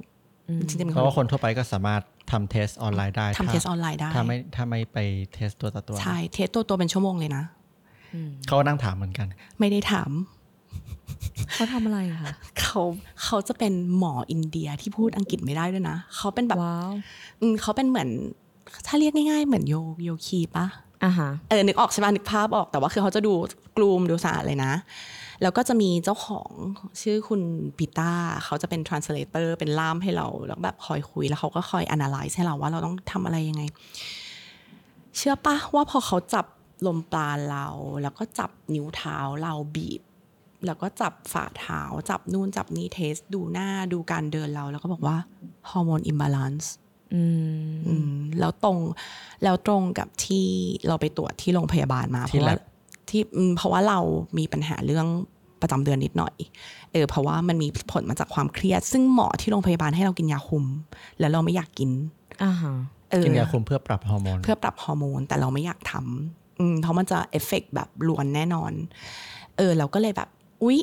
อืมจริงๆเป็นเพคนราะว่าคนทั่วไปก็สามารถทำ test ออนไลน์ได้ทำ test ออนไลน์ได้ถ้าไม่ถ้าไม่ไป test ตัวต่อตัว ใช่ test ตัวตัวเป็นชั่วโมงเลยนะอืมเขาก็นั่งถามเหมือนกัน ไม่ได้ถาม เขาทำอะไรคะเขาเขาจะเป็นหมออินเดียที่พูดอังกฤษไม่ได้ด้วยนะเขาเป็นแบบว้าวอืมเขาเป็นเหมือน ถ้าเรียกง่ายๆ เหมือนโยโยคีปะอ่าฮะเออนึกออกใช่ปะนึกภาพออกแต่ว่าคือเขาจะดูกลูมดูสะอาดเลยนะ แล้วก็จะมีเจ้าของชื่อคุณปีต้าเขาจะเป็น translator เป็นล่ามให้เรา แล้วแบบคอยคุยแล้วเขาก็คอย analyze ให้เราว่าเราต้องทำอะไรยังไง เชื่อปะว่าพอเขาจับลมปราณเรา แล้วก็จับนิ้วเท้าเราบีบ แล้วก็จับฝ่าเท้าจับนู่นจับนี่เทส ดูหน้าดูการเดินเรา แล้วก็บอกว่าhormone imbalance อืมอืมแล้วตรงแล้วตรงกับที่เราไปตรวจที่โรงพยาบาลมาเพที่ราะว่า lab ที่อืมเพราะว่าเรามีปัญหาเรื่องประจำเดือนนิดหน่อย เออเพราะว่ามันมีผลมาจากความเครียด ซึ่งหมอที่โรงพยาบาลให้เรากินยาคุม แล้วเราไม่อยากกินอ่าฮะเออกินยาคุมเพื่อปรับฮอร์โมน เพื่อปรับฮอร์โมน แต่เราไม่อยากทำอืมเพราะมันจะเอฟเฟกแบบ long run แน่นอน เออ เราก็เลยแบบ อุ๊ย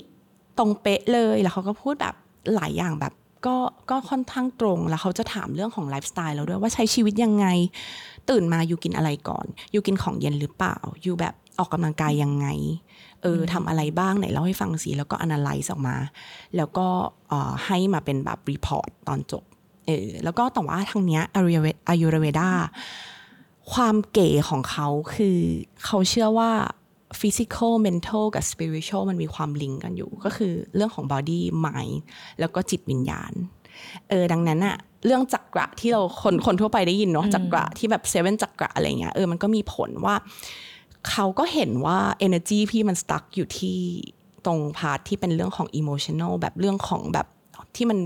ตรงเป๊ะเลยแล้วเขาก็พูดแบบหลายอย่างแบบก็ก็ค่อนข้างตรงแล้วเขาจะถามเรื่องของไลฟ์สไตล์เราด้วยว่าใช้ชีวิตยังไง ตื่นมาอยู่กินอะไรก่อน อยู่กินของเย็นหรือเปล่า อยู่แบบออกกำลังกายยังไงเออทำอะไรบ้างไหนเล่าให้ฟังสิแล้วก็ analyze ออกมา แล้วก็เอ่อให้มาเป็นแบบ report ตอนจบเออแล้วก็แต่ว่าทางเนี้ยอายุรเว Ayurveda ความเก๋ของเขาคือเขาเชื่อว่า physical mental กับ spiritual มันมีความลิงก์กันอยู่ ก็คือเรื่องของ body mind แล้วก็จิตวิญญาณเออดังนั้นอะเรื่องจักระที่เราคนคนทั่วไปได้ยินเนาะจักระที่แบบ seven จักระอะไรเงี้ยเออมันก็มีผลว่า เขาก็เห็นว่า energy พี่มัน stuck อยู่ที่ตรง part ที่เป็นเรื่องของ emotional แบบเรื่องของแบบที่มัน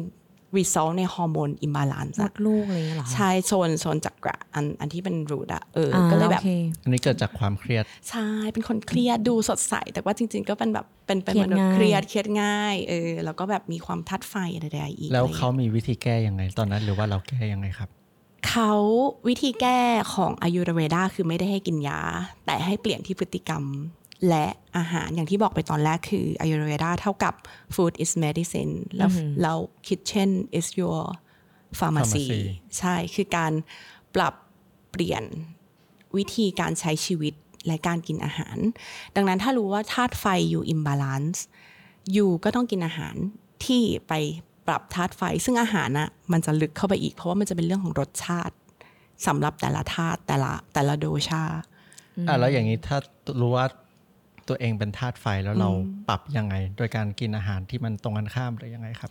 result ในฮอร์โมน imbalance มอะดลูกอะไรอย่างเงี้ยเหรอคะใช่โซนโซนจักระอันอันที่เป็น root อะเอออ่าก็เลยแบบโอเคอันนี้เกิดจากความเครียด ใช่ เป็นคนเครียดดูสดใส แต่ว่าจริง ๆ ก็เป็นแบบเป็นเป็นเครียดมนุษย์ง่ายเครียดเครียดง่ายเออแล้วก็แบบมีความทัดไฟอะไรๆอีก แล้วอะไรเขามีวิธีแก้ยังไงตอนนั้นหรือว่าเราแก้ยังไงครับเขาวิธีแก้ของอายุรเวดาคือไม่ได้ให้กินยา แต่ให้เปลี่ยนที่พฤติกรรม และอาหารอย่างที่บอกไปตอนแรกคืออายุรเวดาเท่ากับ food is medicine แล้วแล้ว kitchen is your pharmacy Pharmacy ใช่คือการปรับเปลี่ยนวิธีการใช้ชีวิตและการกินอาหาร ดังนั้นถ้ารู้ว่าธาตุไฟอยู่ imbalance ยูก็ต้องกินอาหารที่ไปปรับธาตุไฟ ซึ่งอาหารน่ะมันจะลึกเข้าไปอีก เพราะว่ามันจะเป็นเรื่องของรสชาติสำหรับแต่ละธาตุแต่ละแต่ละโดชาอะแล้วอย่างนี้ถ้ารู้ว่า ตัวเองเป็นธาตุไฟแล้วเราปรับยังไง โดยการกินอาหารที่มันตรงกันข้ามหรือยังไงครับ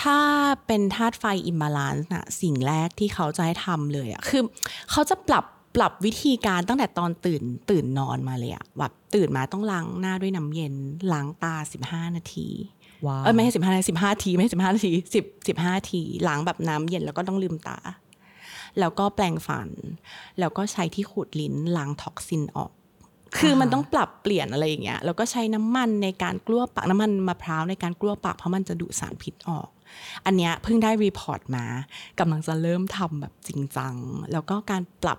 ถ้าเป็นธาตุไฟ imbalance น่ะสิ่งแรกที่เขาจะให้ทำเลยอะคือเขาจะปรับปรับวิธีการตั้งแต่ตอนตื่นตื่นนอนมาเลยอะแบบตื่นมาต้องล้างหน้าด้วยน้ำเย็นล้างตา 15 นาทีว้าวเออไม่ใช่สิบห้าสิบห้าทีไม่ใช่สิบห้านาทีสิบสิบห้าทีล้างแบบน้ำเย็นแล้วก็ต้องลืมตา แล้วก็แปรงฟัน แล้วก็ใช้ที่ขูดลิ้นล้าง toxin ออก คือมันต้องปรับเปลี่ยนอะไรอย่างเงี้ยแล้วก็ใช้น้ำมันในการกลั้วปากน้ำมันมะพร้าวในการกลั้วปากเพราะมันจะดูดสารพิษออก อันเนี้ยเพิ่งได้ report มากำลังจะเริ่มทำแบบจริงจัง แล้วก็การปรับ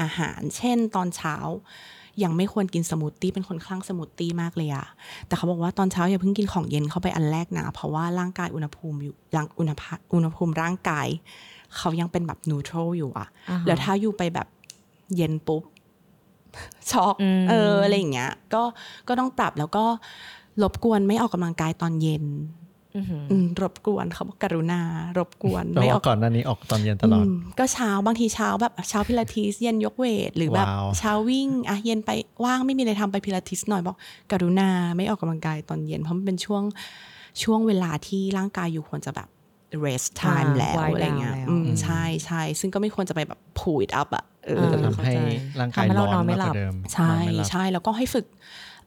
อาหาร เช่นตอนเช้ายังไม่ควรกินสมูทตี้เป็นคนคลั่งสมูทตี้มากเลยอะแต่เขาบอกว่าตอนเช้าอย่าเพิ่งกินของเย็นเข้าไปอันแรกนะ เพราะว่าร่างกายอุณหภูมิอยู่ร่างอุณหภาอุณหภูมิร่างกาย เขายังเป็นแบบ neutral อยู่อะอ่าฮะแล้วถ้าอยู่ไปแบบเย็นปุ๊บ ช็อกอืมเอออะไรอย่างเงี้ยก็ก็ต้องปรับแล้วก็รบกวนไม่ออกกำลังกายตอนเย็นอือหืออืมรบกวนเขาบอกกรุณารบกวนเพราะไม่ออว่ากก่อนหน้านี้ออกตอนเย็นตลอดมก็เช้าบางทีเช้าแบบเช้าพิลาทิสเย็นยกเวท หรือแบบว้าวเช้าวิ่งอะเย็นไปว่างไม่มีอะไรทำไปพิลาทิสหน่อยบอก กรุณาไม่ออกกำลังกายตอนเย็นเพราะมันเป็นช่วงช่วงเวลาที่ร่างกายอยู่ควรจะแบบ rest time อ่าแล้ว wind อะไรเงี้ย down แล้วอืมใช่ใช่ซึ่งก็ไม่ควรจะไปแบบ pull it up อะเออจะอ่าทำให้ร่างกายทำให้ร้เราอนนอนไม่มากหลักบว่าเดิมใช่นอนไม่หลับใช่แล้วก็ให้ฝึก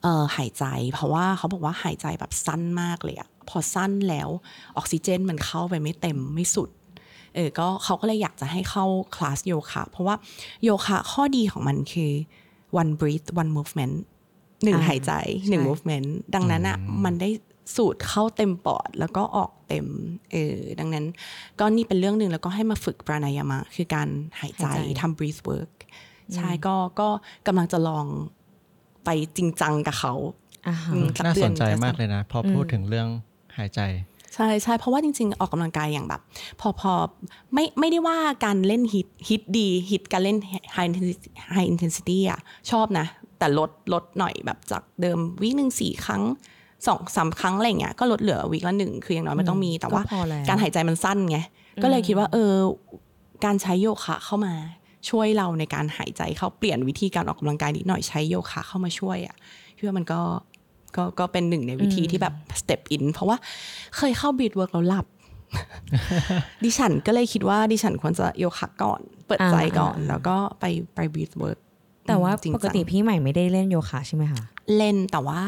เอ่อหายใจ เพราะว่าเขาบอกว่าหายใจแบบสั้นมากเลยอะพอสั้นแล้วออกซิเจนมันเข้าไปไม่เต็มไม่สุดเออก็เขาก็เลยอยากจะให้เข้าคลาสโยคะเพราะว่าโยคะข้อดีของมันคือ one breath one movement หนึ่งอ่าหายใจหนึ่งใช่ movement ดังนั้นอะมันได้ สูดเข้าเต็มปอด แล้วก็ออกเต็มเออดังนั้นก็นี่เป็นเรื่องหนึ่งแล้วก็ให้มาฝึกปรานายามะ คือการหายใจหายใจทำ breath work ใช่ก็ก็กำลังจะลองไปจริงจังกับเขาอ่าฮะอืมสักน่าเดืสอนนใจจะมากเลยนะ พอพูดถึงเรื่องหายใจใช่ใช่เพราะว่าจริงๆ ออกกำลังกายอย่างแบบ พอพอไม่ไม่ได้ว่าการเล่นฮิตฮิตดีฮิตการเล่น high intensity high intensity อะชอบนะ แต่ลดลดหน่อยแบบจากเดิมวิหนึ่งสี่ครั้ง สองสามครั้งอะไรอย่างเงี้ยก็ลดเหลือวิละหนึ่งคืออย่างน้อยมันต้องมีแต่ว่าก็พอแล้วการหายใจมันสั้นไงก็เลยคิดว่า เออ การใช้โยคะเข้ามาช่วยเราในการหายใจเข้าเปลี่ยนวิธีการออกกำลังกายนิดหน่อยใช้โยคะเข้ามาช่วยอะ่ะพี่ว่ามันก็ก็ก็เป็นหนึ่งในวิธีที่แบบ step in เพราะว่าเคยเข้า breathwork แล้วหลับ ดิฉันก็เลยคิดว่าดิฉันควรจะโยคะก่อน เปิดใจก่อนอ่าแล้วก็ไปไป breathwork แต่ว่าจริงปจักงติพี่ใหม่ไม่ได้เล่นโยคะใช่ไหมคะ เล่นแต่ว่า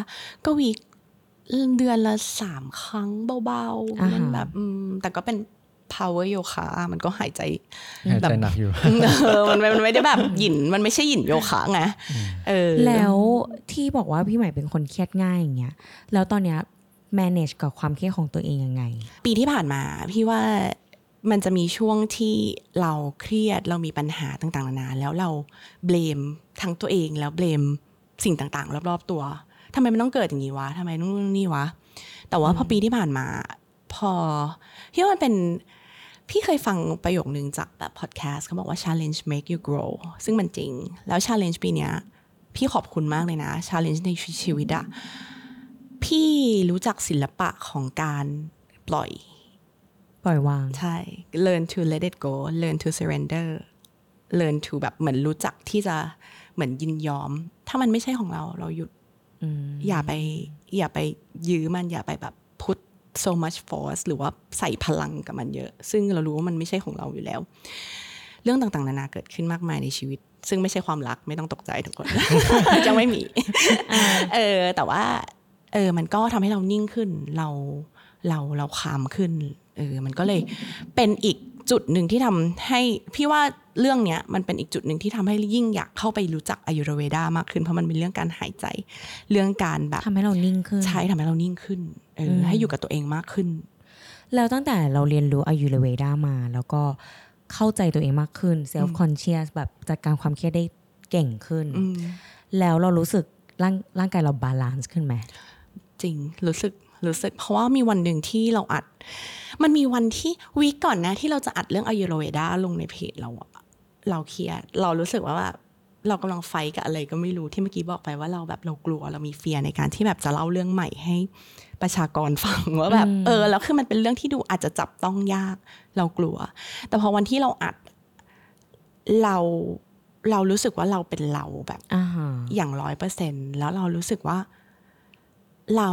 ก็ week เดือนละสามครั้งเบาอ่าๆฮะเล่นแบบอืมแต่ก็เป็น power โยคะมันก็หายใจหายใจหนักอยู่เออมันมันไม่ได้แบบหยินมันไม่ใช่หยินโยคะไงเออแล้วที่บอกว่าพี่ใหม่เป็นคนเครียดง่ายอย่างเงี้ยแล้วตอนเนี้ย manage กับความเครียดของตัวเองยังไง ปีที่ผ่านมาพี่ว่ามันจะมีช่วงที่เราเครียดเรามีปัญหาต่างๆนานาแล้วเราเบลมทั้งตัวเองแล้วเบลมสิ่งต่างๆ รอบๆตัว ทำไมมันต้องเกิดอย่างนี้วะทำไมนู่นนี่วะ แต่ว่าพอปีที่ผ่านมา พอพี่ว่ามันเป็นพี่เคยฟังประโยคนึงจากแบบพอดแคสต์เขาบอกว่า challenge make you grow ซึ่งมันจริง แล้ว challenge ปีเนี้ย พี่ขอบคุณมากเลยนะ challenge ในชีวิตอะพี่รู้จักศิลปะของการปล่อย ปล่อยวาง ใช่ learn to let it go learn to surrender learn to แบบเหมือนรู้จักที่จะเหมือนยินยอม ถ้ามันไม่ใช่ของเราเราหยุด อืมอย่าไป อย่าไปยื้อมันอย่าไปแบบ put so much force หรือว่าใส่พลังกับมันเยอะ ซึ่งเรารู้ว่ามันไม่ใช่ของเราอยู่แล้ว เรื่องต่างๆ นานาเกิดขึ้นมากมายในชีวิต ซึ่งไม่ใช่ความรักไม่ต้องตกใจทุกคนจะไม่มีเออแต่ว่า เออ มันก็ทำให้เรานิ่งขึ้น เราเราเราคามขึ้น เออ มันก็เลยเป็นอีกจุดหนึ่งที่ทำให้พี่ว่า เรื่องเนี้ยมันเป็นอีกจุดหนึ่งที่ทำให้ยิ่งอยากเข้าไปรู้จัก Ayurveda มากขึ้น เพราะมันเป็นเรื่องการหายใจ เรื่องการแบบทำให้เรานิ่งขึ้น ใช้ทำให้เรานิ่งขึ้นเอออมให้อยู่กับตัวเองมากขึ้น แล้วตั้งแต่เราเรียนรู้ Ayurveda มา แล้วก็เข้าใจตัวเองมากขึ้น self conscious แบบจัดการความเครียดได้เก่งขึ้นอืมแล้วเรารู้สึกร่างร่างกายเรา balance ขึ้นไหมจริงรู้สึกรู้สึกเพราะว่ามีวันหนึ่งที่เราอัด มันมีวันที่วีคก่อนนะที่เราจะอัดเรื่องอายุรเวดาลงในเพจเราอะ เราเครียดเรารู้สึกว่าแบบเรากำลังไฟท์กับอะไรก็ไม่รู้ที่เมื่อกี้บอกไปว่าเราแบบเรากลัวเรามีเฟียในการที่แบบจะเล่าเรื่องใหม่ให้ประชากรฟังว่าแบบเออแล้วคือมันเป็นเรื่องที่ดูอาจจะจับต้องยาก เรากลัว แต่พอวันที่เราอัดเราเรารู้สึกว่าเราเป็นเราแบบอ่าฮะอย่างร้อยเปอร์เซ็นแล้วเรารู้สึกว่า เรา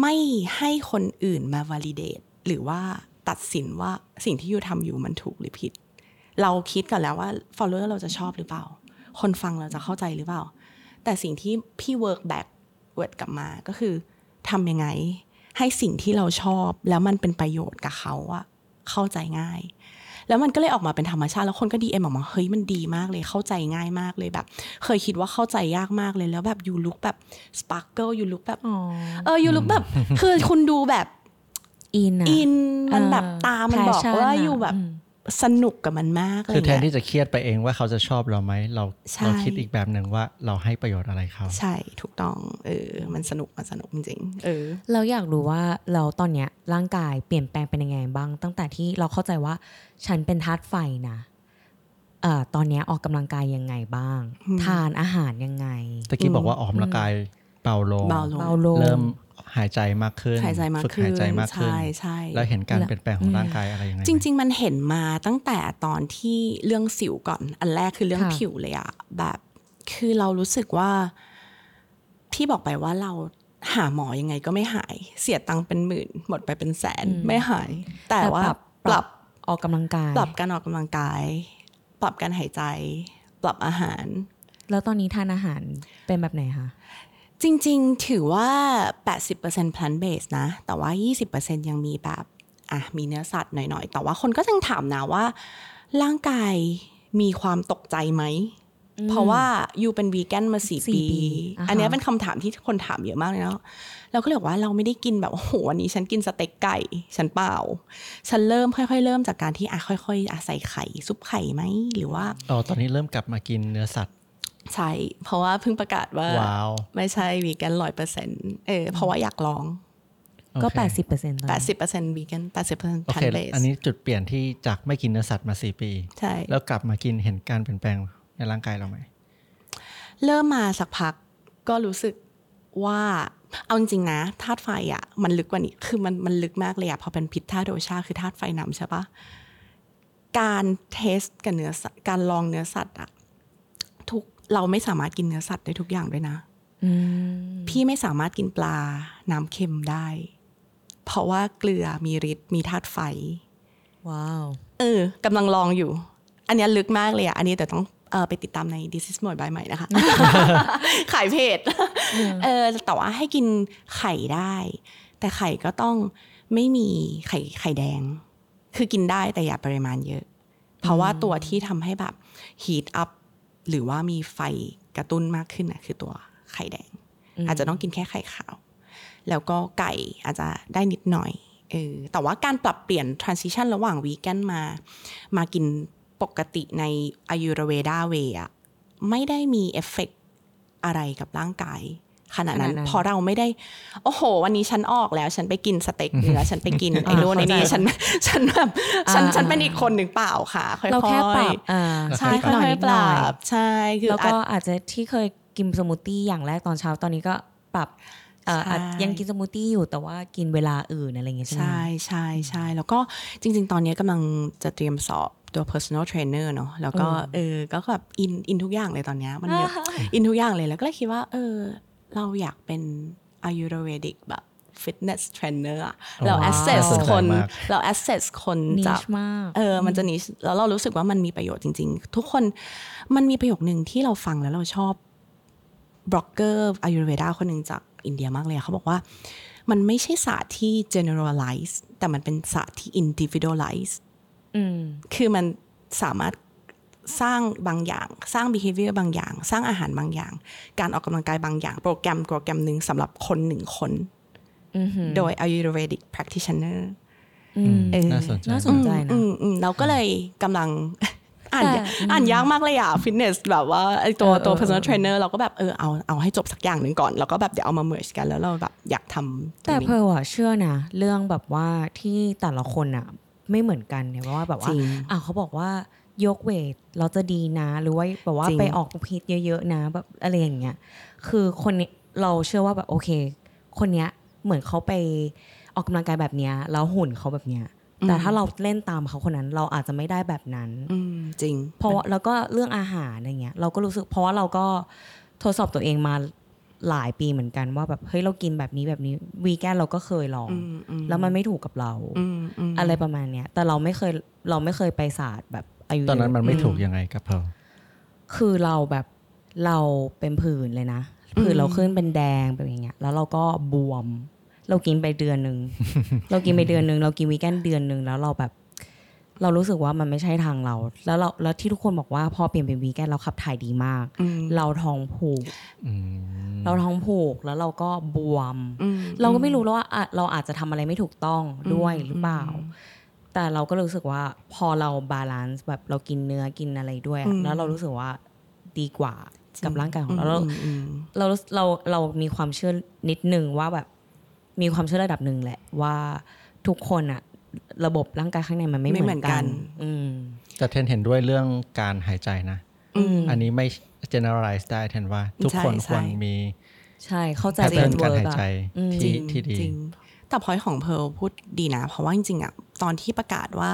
ไม่ให้คนอื่นมา validate หรือว่าตัดสินว่าสิ่งที่ยูทำอยู่มันถูกหรือผิด เราคิดก่อนแล้วว่า follower เราจะชอบหรือเปล่า คนฟังเราจะเข้าใจหรือเปล่า แต่สิ่งที่พี่ work back word กลับมาก็คือทำยังไง ให้สิ่งที่เราชอบแล้วมันเป็นประโยชน์กับเขาอะเข้าใจง่าย แล้วมันก็เลยออกมาเป็นธรรมชาติแล้วคนก็ดีเอ็มออกมาเฮ้ยมันดีมากเลยเข้าใจง่ายมากเลยแบบ เคยคิดว่าเข้าใจยากมากเลยแล้วแบบยูลุกแบบสปาร์เกิลยูลุกแบบอ๋อเออยูลุกแบบ คือคุณดูแบบอินอะอินมันเออแบบตามันบอก passion ว่าอะอยู่แบบอืม สนุกกับมันมากเลยคือแทนเนี่ยที่จะเครียดไปเองว่าเขาจะชอบเราไหมเราใช่เราคิดอีกแบบหนึ่งว่าเราให้ประโยชน์อะไรเขาใช่ถูกต้องเออมันสนุกมันสนุกจริงๆเออเราอยากรู้ว่าเราตอนเนี้ยร่างกายเปลี่ยนแปลงเป็นยังไงบ้าง ตั้งแต่ที่เราเข้าใจว่าฉันเป็นธาตุไฟนะเอ่อตอนเนี้ยออกกำลังกายยังไงบ้าง ทานอาหารยังไงตะกี้บอกว่าออกกำลังกาย เบาลงเบาลงเบาลง เริ่มหายใจมากขึ้นหายใจมากฝึกขึ้นหายใจมากขึ้นใช่ใช่แล้วเห็นการเปลี่ยนแปลงของร่างกายอะไรยังไงไหมจริง ๆ มันเห็นมาตั้งแต่ตอนที่เรื่องสิวก่อน อันแรกคือเรื่องค่ะผิวเลยอะแบบคือเรารู้สึกว่าที่บอกไปว่าเราหาหมอยังไงก็ไม่หาย เสียตังค์เป็นหมื่น หมดไปเป็นแสนไม่หาย แต่ว่าปรับออกกำลังกาย ปรับการออกกำลังกาย ปรับการหายใจ ปรับอาหาร แล้วตอนนี้ทานอาหารเป็นแบบไหนคะ จริงๆ ถือว่า 80% plant based นะ แต่ว่า 20%ยังมีแบบอะมีเนื้อสัตว์หน่อยๆ แต่ว่าคนก็ยังถามนะว่า ร่างกายมีความตกใจไหม เพราะว่ายูเป็นวีแกนมาสี่สี่ปีปีอ่าฮะอันเนี้ยเป็นคำถามที่คนถามเยอะมากเลยเนาะเราก็เลยบอกว่าเราไม่ได้กินแบบโอ้โหวันนี้ฉันกินสเต็กไก่ ฉันเปล่า ฉันเริ่มค่อยๆ เริ่มจากการที่อะค่อยๆอะใส่ไข่ซุปไข่ไหมหรือว่าอ๋อตอนนี้เริ่มกลับมากินเนื้อสัตว์ ใช่เพราะว่าเพิ่งประกาศว่าว้าวไม่ใช่วีแกนร้อยเปอร์เซ็นต์เออเพราะว่าอยากลองก็โอเคแปดสิบเปอร์เซ็นต์แปดสิบเปอร์เซ็นต์วีแกนแปดสิบเปอร์เซ็นต์โอพันเคเลสอันนี้จุดเปลี่ยนที่จากไม่กินเนื้อสัตว์มาสี่ปี ใช่ แล้วกลับมากินเห็นการเปลี่ยนแปลงในร่างกายเราไหม เริ่มมาสักพักก็รู้สึกว่าเอาจริงๆนะธาตุไฟอะ มันลึกกว่านี้ คือมันมันลึกมากเลยอะพอเป็นพิษธาตุโดชาคือธาตุไฟนำใช่ปะการเทสกับเนื้อสัตว์การลองเนื้อสัตว์อะทุก เราไม่สามารถกินเนื้อสัตว์ได้ทุกอย่างด้วยนะอืมพี่ไม่สามารถกินปลา น้ำเค็มได้ เพราะว่าเกลือมีฤทธิ์มีธาตุไฟ ว้าว เออกำลังลองอยู่ อันเนี้ยลึกมากเลยอะ อันนี้แต่ต้องเออไปติดตามใน This is Moy by ใหม่นะคะ ขายเพจเออแต่ว่าให้กินไข่ได้ แต่ไข่ก็ต้องไม่มีไข่ไข่แดง คือกินได้แต่อย่าปริมาณเยอะ เพราะว่าตัวที่ทำให้แบบ heat up หรือว่ามีไฟกระตุ้นมากขึ้นน่ะคือตัวไข่แดง อาจจะต้องกินแค่ไข่ขาว แล้วก็ไก่อาจจะได้นิดหน่อยเออแต่ว่าการปรับเปลี่ยน transition ระหว่างวีแกนมา มากินปกติใน Ayurveda อะไม่ได้มีเอฟเฟกอะไรกับร่างกาย ขนาดนั้นขนาดนั้นเพราะเราไม่ได้ โอ้โห วันนี้ฉันออกแล้ว ฉันไปกินสเต็กเนื้อฉันไปกินไอ้โน่นไอ้นี่เข้าใจฉันฉันแบบฉันอ่าฉันเป็นอีกคนหนึ่งเปล่าค่ะค่อยๆเราแค่ปรับอ่าใช่นิดหน่อยค่อยๆปรับนิดหน่อยใช่คือแล้วอาก็จอาจจะที่เคยกินสมูทตี้อย่างแรกตอนเช้าตอนนี้ก็ปรับเอ่อใช่อาจยังกินสมูทตี้อยู่แต่ว่ากินเวลาอื่นอะไรอย่างเงี้ยใช่ไหมใช่ใช่ใช่แล้วก็จริง ๆ ตอนนี้กำลังจะเตรียมสอบตัว personal trainer เนอะแล้วก็เออก็แบบอินอินทุกอย่างเลยตอนเนี้ยมันแบบอินทุกอย่างเลยแล้วก็เลยคิดว่าเออ เราอยากเป็น Ayurvedic แบบ fitness trainer อะเราว้าว assess สนใจคนมากเรา assess คนนิจากชมากเออมันจะ niche แล้วเรารู้สึกว่ามันมีประโยชน์จริง ๆ ทุกคนมันมีประโยคหนึ่งที่เราฟังแล้วเราชอบ blogger Ayurveda คนหนึ่งจากอินเดียมากเลยอะเขาบอกว่ามันไม่ใช่ศาสตร์ที่ generalize แต่มันเป็นศาสตร์ที่ individualize อืมคือมันสามารถ สร้างบางอย่าง สร้าง behavior บางอย่าง สร้างอาหารบางอย่าง การออกกำลังกายบางอย่าง โปรแกรมโปรแกรมหนึ่งสำหรับคนหนึ่งคนอือหือโดย Ayurvedic practitioner อืมเออน่าสนใจน่าสนใจนะอืมอืมเราก็เลยกำลังอ่านแต่อ่านยากมากเลยอะฟิตเนสแบบว่าไอตัวเออตัวเออ personal trainer เราก็แบบเออเอาเอาให้จบสักอย่างหนึ่งก่อน แล้วก็แบบเดี๋ยวเอามา merge กันแล้วเราแบบอยากทำตรแต่งนี้เพร์ลอะเชื่อนะเรื่องแบบว่าที่แต่ละคนอะไม่เหมือนกันเนี่ยเพราะว่าแบบว่าจริงอะเขาบอกว่า ยกเวทเราจะดีนะ หรือว่าแบบว่าจริงไปออกพิษเยอะๆนะแบบอะไรอย่างเงี้ยคือคนนี้เราเชื่อว่าแบบโอเค คนเนี้ยเหมือนเขาไปออกกำลังกายแบบเนี้ยแล้วหุ่นเขาแบบเนี้ยแต่ถ้าเราเล่นตามเขาคนนั้นเราอาจจะไม่ได้แบบนั้นอืมจริง เพราะว่าแล้วก็เรื่องอาหารอะไรเงี้ย เราก็รู้สึกเพราะว่าเราก็ทดสอบตัวเองมาหลายปีเหมือนกันว่าแบบเฮ้ยเรากินแบบนี้แบบนี้วีแกนเราก็เคยลองอืมอืมแล้วมันไม่ถูกกับเราอืมอืมอะไรประมาณเนี้ยแต่เราไม่เคยเราไม่เคยไปศาสตร์แบบ อายุตอนนั้นเยะมันไม่ถูกยังไงกับเพร์ลคือเราแบบเราเป็นผื่นเลยนะผื่นเราขึ้นเป็นแดงเป็นอย่างเงี้ย แล้วเราก็บวม เรากินไปเดือนหนึ่งเรากินไปเดือนหนึ่งเรากินวีแกนเดือนหนึ่งแล้วเราแบบ เรารู้สึกว่ามันไม่ใช่ทางเรา แล้วเราแล้วที่ทุกคนบอกว่าพอเปลี่ยนเป็นวีแกนเราขับถ่ายดีมากอืมเราท้องผูกอืมเราท้องผูกแล้วเราก็บวมอืมเราก็ไม่รู้แล้วว่าอะเราอาจจะทำอะไรไม่ถูกต้องด้วยหรือเปล่า แต่เราก็รู้สึกว่าพอเรา balance แบบเรากินเนื้อกินอะไรด้วยอะอืมแล้วเรารู้สึกว่าดีกว่ากับร่างกายของเราอืมอืมเราเราเราเรามีความเชื่อนิดนึงว่าแบบมีความเชื่อระดับหนึ่งแหละว่าทุกคนอะระบบร่างกายข้างในมันไม่ไม่เหเหมืมืออนนกักันนอืมแต่เทนเห็นด้วยเรื่องการหายใจนะอืมอันนี้ไม่ generalize ได้เทนว่า ทุกคนใช่ควรใช่มี ใช่เข้าใจแพทเทิร์นเวิการร์หายอะใจอืมจริที่งที่ดีจริงแต่พอยของเพร์ลพูดดีนะ เพราะว่าจริงๆอะ ตอนที่ประกาศว่า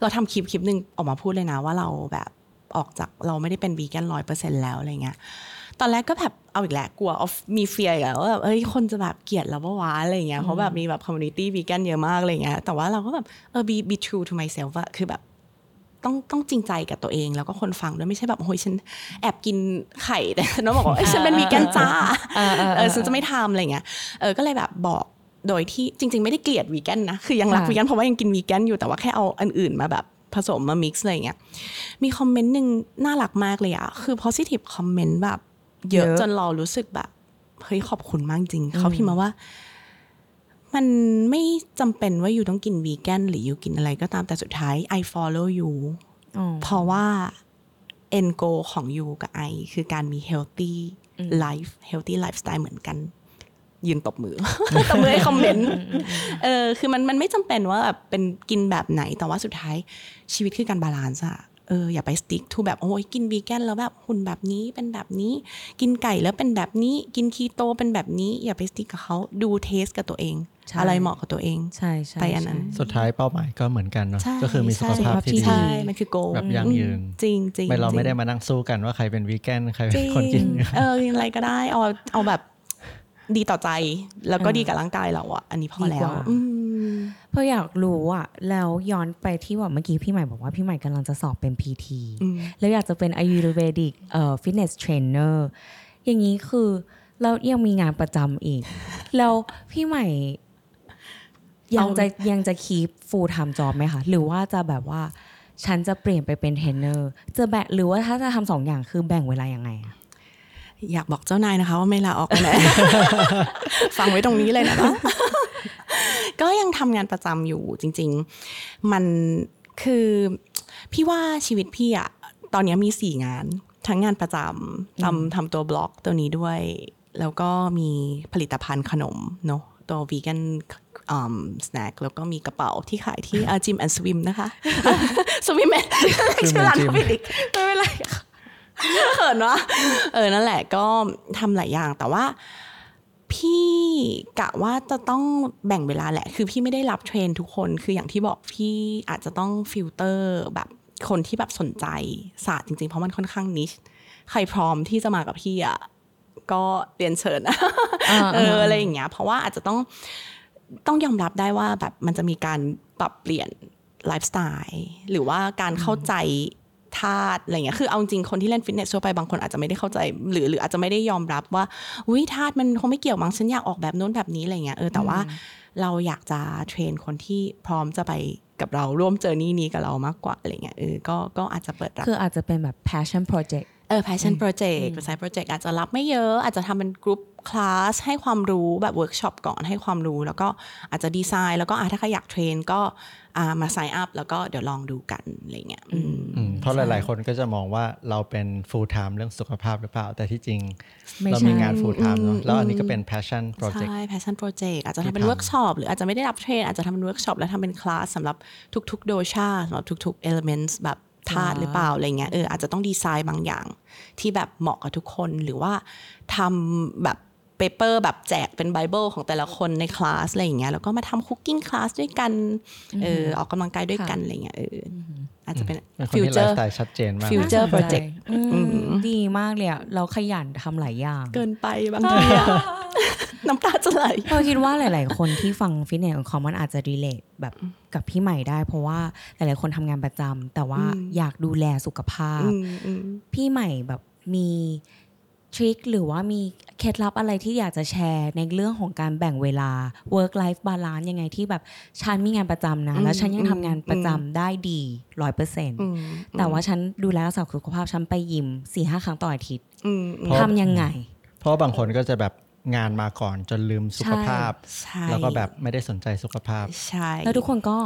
เราทำคลิปคลิปหนึ่งออกมาพูดเลยนะว่าเราแบบออกจากเราไม่ได้เป็นวีแกนร้อยเปอร์เซ็นแล้วอะไรเงี้ยตอนแรกก็แบบเอาอีกแหละกลัว of มีเฟียอีกแล้วว่าแบบเอ้ยคนจะแบบเกลียดเราปะวะอะไรเงี้ยเพราะแบบมีแบบ community วีแกนเยอะมากอะไรเงี้ยแต่ว่าเราก็แบบเออ be be true to myself อะคือแบบต้องต้องจริงใจกับตัวเองแล้วก็คนฟังด้วยไม่ใช่แบบโอ้ยฉันแอบกินไข่แต่ฉันต้องบอกว่าเอ้ยฉันเป็นวีแกนจ้าเออฉันจะไม่ทำอะไรเงี้ยเออก็เลยแบบบอก โดยที่จริง ๆ ไม่ได้เกลียดวีแกนนะ คือยังรักค่ะวีแกนเพราะว่ายังกินวีแกนอยู่แต่ว่าแค่เอาอันอื่นมาแบบผสมมา mix อะไรเงี้ย มีคอมเมนต์หนึ่งน่ารักมากเลยอะคือ positive comment แบบ เยอะเยอะจนเรารู้สึกแบบเฮ้ยขอบคุณมากจริง เขาพิมพ์มาว่า มันไม่จำเป็นว่าอยู่ต้องกินวีแกนหรืออยู่กินอะไรก็ตามแต่สุดท้าย I follow you อ๋อเพราะว่า end goal ของยูกับไอคือการมี healthy life healthy lifestyle เหมือนกัน ยืนตบมือตบมือให้คอมเมนต์เออคือมันมันไม่จำเป็นว่าแบบเป็นกินแบบไหนแต่ว่าสุดท้ายชีวิตคือการ balance อะเอออย่าไป stick to แบบโอ้ยกินวีแกนแล้วแบบหุ่นแบบนี้เป็นแบบนี้ กินไก่แล้วเป็นแบบนี้ กินคีโตเป็นแบบนี้ อย่าไป stick กับเขาดู test กับตัวเองใช่อะไรเหมาะกับตัวเองใช่ใช่ไปอันนั้นใช่สุดท้ายเป้าหมายก็เหมือนกันเนาะใช่ก็คือมีสุขภาพที่ดีใช่มันคือ goal แบบยั่งยืนจริงจริงไม่เราไม่ได้จงมานั่งสู้กันว่าใครเป็นวีแกนใครเป็จนริงคนกินเอออะไรก็ได้เอาเอาแบบ ดีต่อใจแล้วก็ดีกับร่างกายเราอะอันนี้พอแล้วดีกว่าอืมเพราะอยากรู้อะแล้วย้อนไปที่ว่าเมื่อกี้พี่ใหม่บอกว่าพี่ใหม่กำลังจะสอบเป็น PT แล้วอยากจะเป็น Ayurvedic เอ่อ fitness trainer อย่างนี้คือแล้วยังมีงานประจำอีก แล้วพี่ใหม่ยังจะยังจะ keep full-time job ไหมคะ หรือว่าจะแบบว่า ฉันจะเปลี่ยนไปเป็นเทรนเนอร์จะแบ่งหรือว่าถ้าจะทำสองอย่างคือแบ่งเวลายังไงอะ อยากบอกเจ้านายนะคะ ว่าไม่ลาออกไปไหนฟังไว้ตรงนี้เลยนะคะก็ยังทำงานประจำอยู่จริง ๆ มันคือพี่ว่าชีวิตพี่อะตอนนี้มีสี่งาน ทั้งงานประจำทำทำตัวบล็อกตัวนี้ด้วย แล้วก็มีผลิตภัณฑ์ขนมเนาะตัววีแกนสแน็คแล้วก็มีกระเป๋าที่ขายที่จิมแอนด์สวิมนะคะสวิมแมนชื่อร้านเขาไม่ดีไม่เป็นไรค่ะ เขินวะเออนั่นแหละก็ทำหลายอย่างแต่ว่าพี่กะว่าจะต้องแบ่งเวลาแหละ คือพี่ไม่ได้รับ train ทุกคน คืออย่างที่บอกพี่อาจจะต้องฟิลเตอร์แบบคนที่แบบสนใจศาสตร์จริงๆ เพราะมันค่อนข้าง niche ใครพร้อมที่จะมากับพี่อะก็เรียนเชิญเอออะไรอย่างเงี้ย เพราะว่าอาจจะต้องต้องยอมรับได้ว่าแบบมันจะมีการปรับเปลี่ยนไลฟ์สไตล์หรือว่าการเข้าใจ ธาตุอะไรเงี้ยคือเอาจริงคนที่เล่นฟิตเนสทั่วไปบางคนอาจจะไม่ได้เข้าใจ หรือหรืออาจจะไม่ได้ยอมรับว่าอุ้ยธาตุมันคงไม่เกี่ยวมั้งฉันอยากออกแบบโน้นแบบนี้อะไรเงี้ยเออแต่ว่าเราอยากจะ train คนที่พร้อมจะไปกับเราร่วม journey นี้กับเรามากกว่าอะไรเงี้ยเออก็ก็อาจจะเปิดรับคืออาจจะเป็นแบบ passion project เออ passion project เป็น side project อาจจะรับไม่เยอะ อาจจะทำเป็นกรุ๊ปคลาสให้ความรู้แบบเวิร์กช็อปก่อนให้ความรู้ แล้วก็อาจจะดีไซน์ แล้วก็อะถ้าใครอยาก train ก็อ่ามา sign up แล้วก็เดี๋ยวลองดูกันอะไรเงี้ยอืมอืมเพราะหลาย ๆ คนก็จะมองว่าเราเป็น full time เรื่องสุขภาพหรือเปล่า แต่ที่จริงไม่เราใช่มีงาน full time เนอะแล้วอันนี้ก็เป็น passion project ใช่ passion project อาจจะทำเป็นที่ทำเวิร์กช็อปหรืออาจจะไม่ได้รับ train อาจจะทำเป็นเวิร์กช็อปแล้วทำเป็นคลาสสำหรับทุก ๆ dosha สำหรับทุก ๆ elements แบบ ธาตุหรือเปล่าอะไรเงี้ยเอออาจจะต้องดีไซน์บางอย่างที่แบบเหมาะกับทุกคนหรือว่าทำแบบ paper แบบแจกเป็นไบเบิลของแต่ละคนในคลาสอะไรอย่างเงี้ยแล้วก็มาทำ cooking class ด้วยกันเออออกกำลังกายด้วยกันอะไรเงี้ยเออออาจจะเป็นเป็นคนฟิวที่เจไลอฟ์ร์สไตล์ชัดเจนมากฟิวนะ Future น่าสนใจ project อืมดีมากเลยอะเราขยันทำหลายอย่าง เกินไปบางทีอะน้ำตาจะไหลเราคิดว่าหลาย ๆ คนที่ฟังฟิตเนสของเขามันอาจจะ relate แบบกับพี่ใหม่ได้ เพราะว่าหลาย ๆ คนทำงานประจำแต่ว่าอืมอยากดูแลสุขภาพอืมอืมพี่ใหม่แบบมี ทริคหรือว่ามีเคล็ดลับอะไรที่อยากจะแชร์ในเรื่องของการแบ่งเวลา work life balance ยังไงที่แบบฉันมีงานประจำนะ แล้วฉันยังทำงานประจำได้ดีร้อยเปอร์เซ็นต์อืมแต่ว่าฉันดูแลรักษาสุขภาพฉันไปยิมสี่ห้าครั้งต่ออาทิตย์อืมอืมเพราะทำยังไง เพราะว่าบางคนก็จะแบบงานมาก่อนจนลืมสุขภาพใช่แล้วก็แบบไม่ได้สนใจสุขภาพ ใช่ แล้วทุกคนก็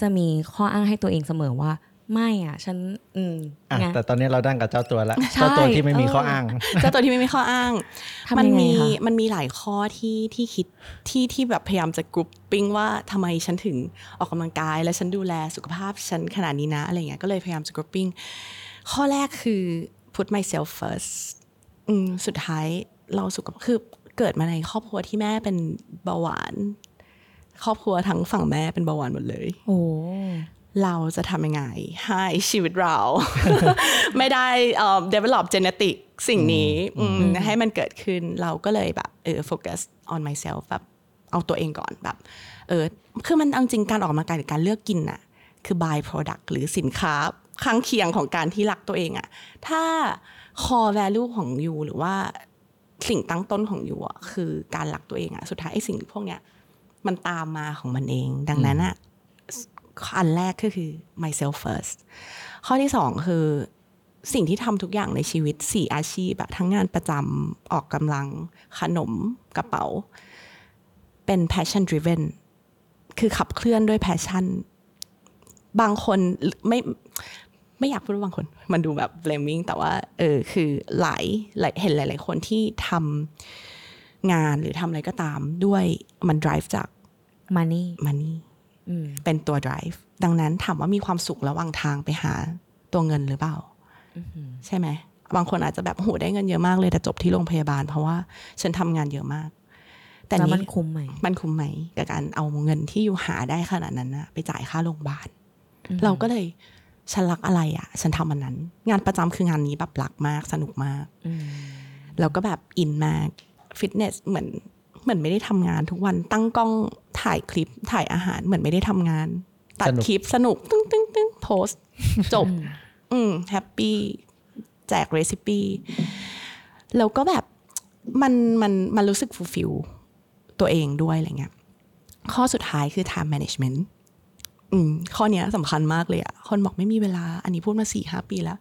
จะมีข้ออ้างให้ตัวเองเสมอว่า ไม่อะ ฉันอืมอะไงแต่ตอนนี้เราดังกับเจ้าตัวแล้วใช่เจ้าตัวที่ไม่มีเออข้ออ้าง เจ้าตัวที่ไม่มีข้ออ้างทำมัยังไงมีคะมันมีหลายข้อที่ที่คิดที่ที่แบบพยายามจะ grouping ว่าทำไมฉันถึงออกกำลังกาย และฉันดูแลสุขภาพฉันขนาดนี้นะอะไรเงี้ยก็เลยพยายามจะ grouping ข้อแรกคือ put myself first อืมสุดท้ายเราสุขภาพคือเกิดมาในครอบครัวที่แม่เป็นเบาหวาน ครอบครัวทั้งฝั่งแม่เป็นเบาหวานหมดเลย โอ้ เราจะทำยังไง ให้ชีวิตเรา ไม่ได้เอ่อ develop genetic สิ่งนี้อืมให้มันเกิดขึ้นเราก็เลยแบบเออ focus on myself แบบเอาตัวเองก่อนแบบเออคือมันเอาจริงการออกกำลังกายหรือการเลือกกินน่ะคือ by product หรือสินค้าข้างเคียงของการที่รักตัวเองอะถ้า core value ของยูหรือว่าสิ่งตั้งต้นของยูอะคือการรักตัวเองอะสุดท้ายไอ้สิ่งพวกเนี้ยมันตามมาของมันเอง ดังนั้นอะ อันแรกก็คือ myself first ข้อที่สองคือสิ่งที่ทำทุกอย่างในชีวิตสี่อาชีพแบบทั้งงานประจำออกกำลัง ขนมกระเป๋า เป็น passion driven คือขับเคลื่อนด้วย passion บางคนไม่ไม่อยากพูดว่าบางคน มันดูแบบ blaming แต่ว่าเออคือหลายหลายเห็นหลาย ๆ คนที่ทำงานหรือทำอะไรก็ตามด้วยมัน drive จากมานี่ money อืม เป็นตัว drive ดังนั้นถามว่ามีความสุขระหว่างทางไปหาตัวเงินหรือเปล่าใช่ไหมบางคนอาจจะแบบโหได้เงินเยอะมากเลยแต่จบที่โรงพยาบาล เพราะว่าฉันทำงานเยอะมาก แต่แล้วนี้มันคุ้มไหมมันคุ้มไหมกับการเอาเงินที่อยู่หาได้ขนาดนั้นนะไปจ่ายค่าโรงพยาบาล เราก็เลยฉันรักอะไรอะ ฉันทำมันนั้น งานประจำคืองานนี้แบบรักมากสนุกมากอืมแล้วก็แบบอินมากฟิตเนสเหมือนเหมือนไม่ได้ทำงานทุกวันตั้งกล้อง ถ่ายคลิปถ่ายอาหารเหมือนไม่ได้ทำงาน ตัดสนุกคลิปสนุก ตึ้งตึ้งตึ้งโพสต์จบ อืมแฮปปี้แจกเรซิปีแล้วก็แบบมันมันมันรู้สึกฟูลฟิลตัวเองด้วยอะไรเงี้ยข้อสุดท้ายคือ time management อืมข้อเนี้ยสำคัญมากเลยอะคนบอกไม่มีเวลา อันนี้พูดมาสี่ห้าปีแล้ว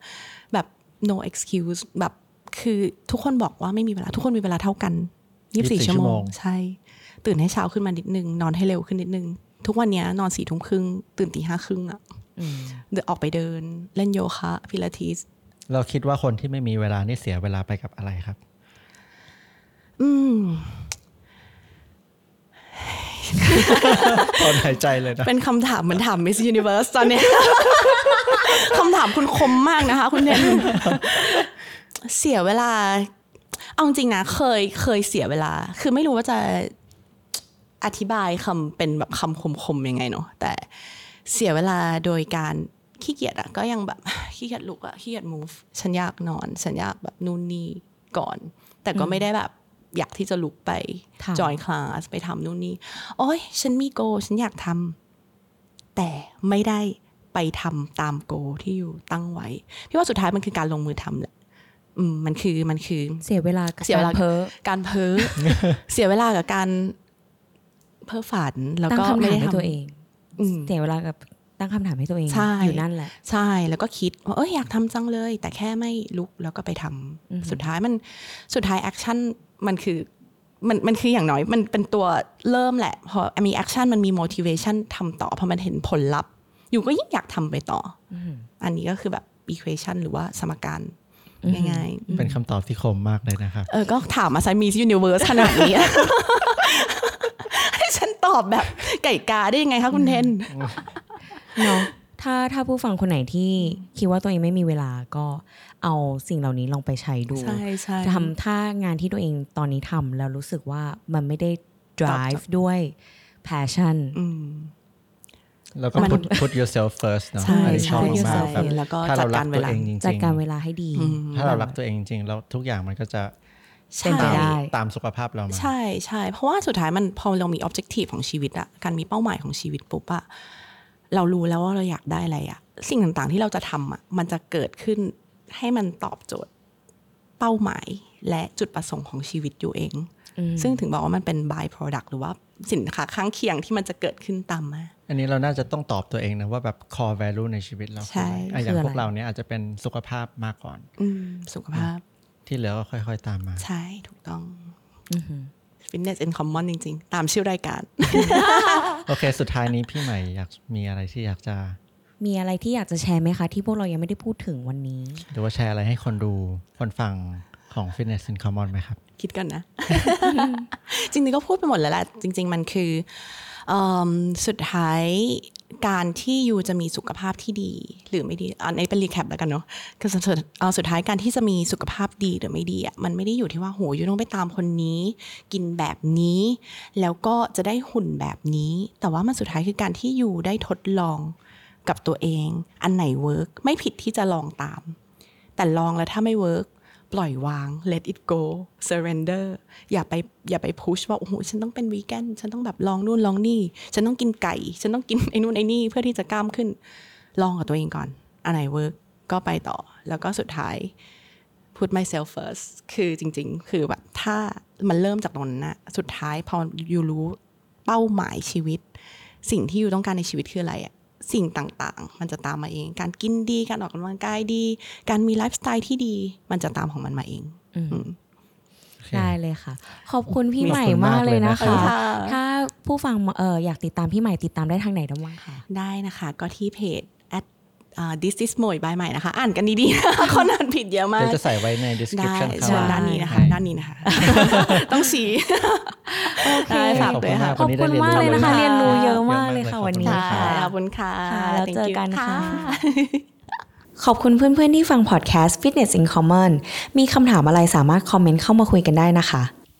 แบบ no excuse แบบคือทุกคนบอกว่าไม่มีเวลา ทุกคนมีเวลาเท่ากันยี่สิบสี่24ชั่วโมชั่วโมงงใช่ ตื่นให้เช้าขึ้นมานิดนึง นอนให้เร็วขึ้นนิดนึง ทุกวันเนี้ยนอนสี่ทุ่มครึ่งตื่นตีห้าครึ่งอะอืมเดินออกไปเดิน เล่นโยคะพิลาทิสเราคิดว่าคนที่ไม่มีเวลานี่เสียเวลาไปกับอะไรครับ อืมตอนหายใจเลยนะ เป็นคำถามเหมือนถาม Miss Universe ตอนเนี้ยคำถามคุณคมมากนะคะ คุณเนนเสียเวลา เอาจริงๆนะ เคยเคยเสียเวลา คือไม่รู้ว่าจะ อธิบายคำเป็นแบบคำคมๆยังไงเนาะแต่เสียเวลาโดยการขี้เกียจอะก็ยังแบบขี้เกียจลุกอะขี้เกียจ move ฉันอยากนอน ฉันอยากแบบนู่นนี่ก่อน แต่ก็ไม่ได้แบบอยากที่จะลุกไปทำจอยคลาสไปทำนู่นนี่โอ้ยฉันมีโก ฉันอยากทำแต่ไม่ได้ไปทำตามโกที่อยู่ตั้งไว้พี่ว่าสุดท้ายมันคือการลงมือทำแหละอืมมันคือมันคือเสียเวลากับเสียเวลาการเพ้อการเพ้อเสียเวลากับการ เพ้อฝันแล้วตั้งก็คำไม่ถามได้ให้ทำตัวเองอืมเสียเวลากับตั้งคำถามให้ตัวเองใช่อยู่นั่นแหละ ใช่แล้วก็คิดว่าเอ้ยอยากทำจังเลย แต่แค่ไม่ลุกแล้วก็ไปทำอือหือสุดท้ายมันสุดท้าย action มันคือมันมันคืออย่างน้อยมันเป็นตัวเริ่มแหละ พอมี action มันมี motivation ทำต่อพอมันเห็นผลลัพธ์ อยู่ก็ยิ่งอยากทำไปต่อออันนี้ก็คือแบบ equation หรือว่าสมการง่ายๆเป็นคำตอบที่คมมากเลยนะครับ เออ ก็ถามมาไซมีสยูนิเว r ร์สขนาดนี้ให้ ฉันตอบแบบไก่กาได้ยังไงคะคุณเทนเนาะถ้าถ้าผู้ฟังคนไหนที่คิดว่าตัวเองไม่มีเวลาก็เอาสิ่งเหล่านี้ลองไปใช้ดูใช่ใช่ทำถ้างานที่ตัวเองตอนนี้ทำแล้วรู้สึกว่ามันไม่ได้ drive ด้วย passion อืมแล้วก็มัน put put yourself first เนอะใช่อันนี้ชอบใช่มาก yourself ๆแบบแล้วก็ถ้าเรารักจัดการเวตัวลาเองจริงๆจัดการเวลาให้ดีอืมถ้าเรารักตัวเองจริงๆแล้วทุกอย่างมันก็จะ เป็นไปตามได้ตามสุขภาพเรามาใช่ใช่เพราะว่าสุดท้ายมันพอเรามี objective ของชีวิตอะการมีเป้าหมายของชีวิตปุ๊บอะเรารู้แล้วว่าเราอยากได้อะไรอะสิ่งต่างๆที่เราจะทำอะมันจะเกิดขึ้นให้มันตอบโจทย์เป้าหมายและจุดประสงค์ของชีวิตอยู่เอง ซึ่งถึงบอกว่ามันเป็น by product หรือว่าสินค้าข้างเคียงที่มันจะเกิดขึ้นตามมาอันนี้เราน่าจะต้องตอบตัวเองนะว่าแบบ core value ในชีวิตเราใช่คืออะไรอะอย่างคืออะไรพวกเราเนี้ยอาจจะเป็นสุขภาพมากก่อนอืมสุขภาพ ที่เหลือก็ค่อย ๆ ตามมา ใช่ถูกต้อง fitness in common จริง ๆ ตามชื่อรายการ โอเค สุดท้ายนี้พี่ใหม่อยากมีอะไรที่อยากจะ มีอะไรที่อยากจะแชร์ไหมคะ ที่พวกเรายังไม่ได้พูดถึงวันนี้ หรือว่าแชร์อะไรให้คนดูคนฟังของ Fitness in Common ไหมครับ คิดกันนะ จริงๆก็พูดไปหมดแล้วแหละจริง ๆ มันคือเอมสุดท้าย การที่ you จะมีสุขภาพที่ดี หรือไม่ดีอันนี้เป็น recap แล้วกันเนาะคือสุดเอาสุดท้ายการที่จะมีสุขภาพดีหรือไม่ดีอะมันไม่ได้อยู่ที่ว่าโห you ต้องไปตามคนนี้ กินแบบนี้ แล้วก็จะได้หุ่นแบบนี้ แต่ว่ามันสุดท้ายคือการที่ you ได้ทดลองกับตัวเอง อันไหน work ไม่ผิดที่จะลองตาม แต่ลองแล้วถ้าไม่ work ปล่อยวาง let it go surrender อย่าไปอย่าไปพุชว่าโอ้โหฉันต้องเป็นวีแกนฉันต้องแบบลองนู่นลองนี่ ฉันต้องกินไก่ ฉันต้องกินไอ้นู่นไอ้นี่เพื่อที่จะกล้ามขึ้น ลองกับตัวเองก่อนอันไหนเวิร์กก็ไปต่อ แล้วก็สุดท้าย put myself first คือจริง ๆ คือแบบถ้ามันเริ่มจากตรงนั้นนะสุดท้ายพออยู่รู้เป้าหมายชีวิต สิ่งที่อยู่ต้องการในชีวิตคืออะไรอะ สิ่งต่างๆ มันจะตามมาเอง การกินดี การออกกำลังกายดี การมีไลฟ์สไตล์ที่ดี มันจะตามของมันมาเองอืมได้เลยค่ะ ขอบคุณพี่ขอบคุณใหม่มากเลยนะมากเลยคะนะคะ ถ้าผู้ฟังเอออยากติดตามพี่ใหม่ติดตามได้ทางไหนได้บ้างคะได้นะคะ ก็ที่เพจ at uh, this is Moy by ใหม่นะคะ อ่านกันดีๆเขาอ่านผิดเยอะมาเดี๋ยกวจะใส่ไว้ในได้ description เชิญข้างล่างด้านนี้นะคะให้ด้านนี้นะคะ ต้องชี้โอเคได้ฝากขอบด้คุวยณค่ะมากขอบคุณมากเลยนะคะขอบคุณค่ะเรียนรู้เยอะมากเลยค่ะเยอะมากเลยวันนี้ขอบคุณค่ะค่ะขอบคุณค่ะค่ะแล้ว Thank เจอ you กันค่ะค่ะขอบคุณเพื่อนๆที่ฟังพอดแคสต์ Fitness in Common มีคำถามอะไรสามารถคอมเมนต์เข้ามาคุยกันได้นะคะ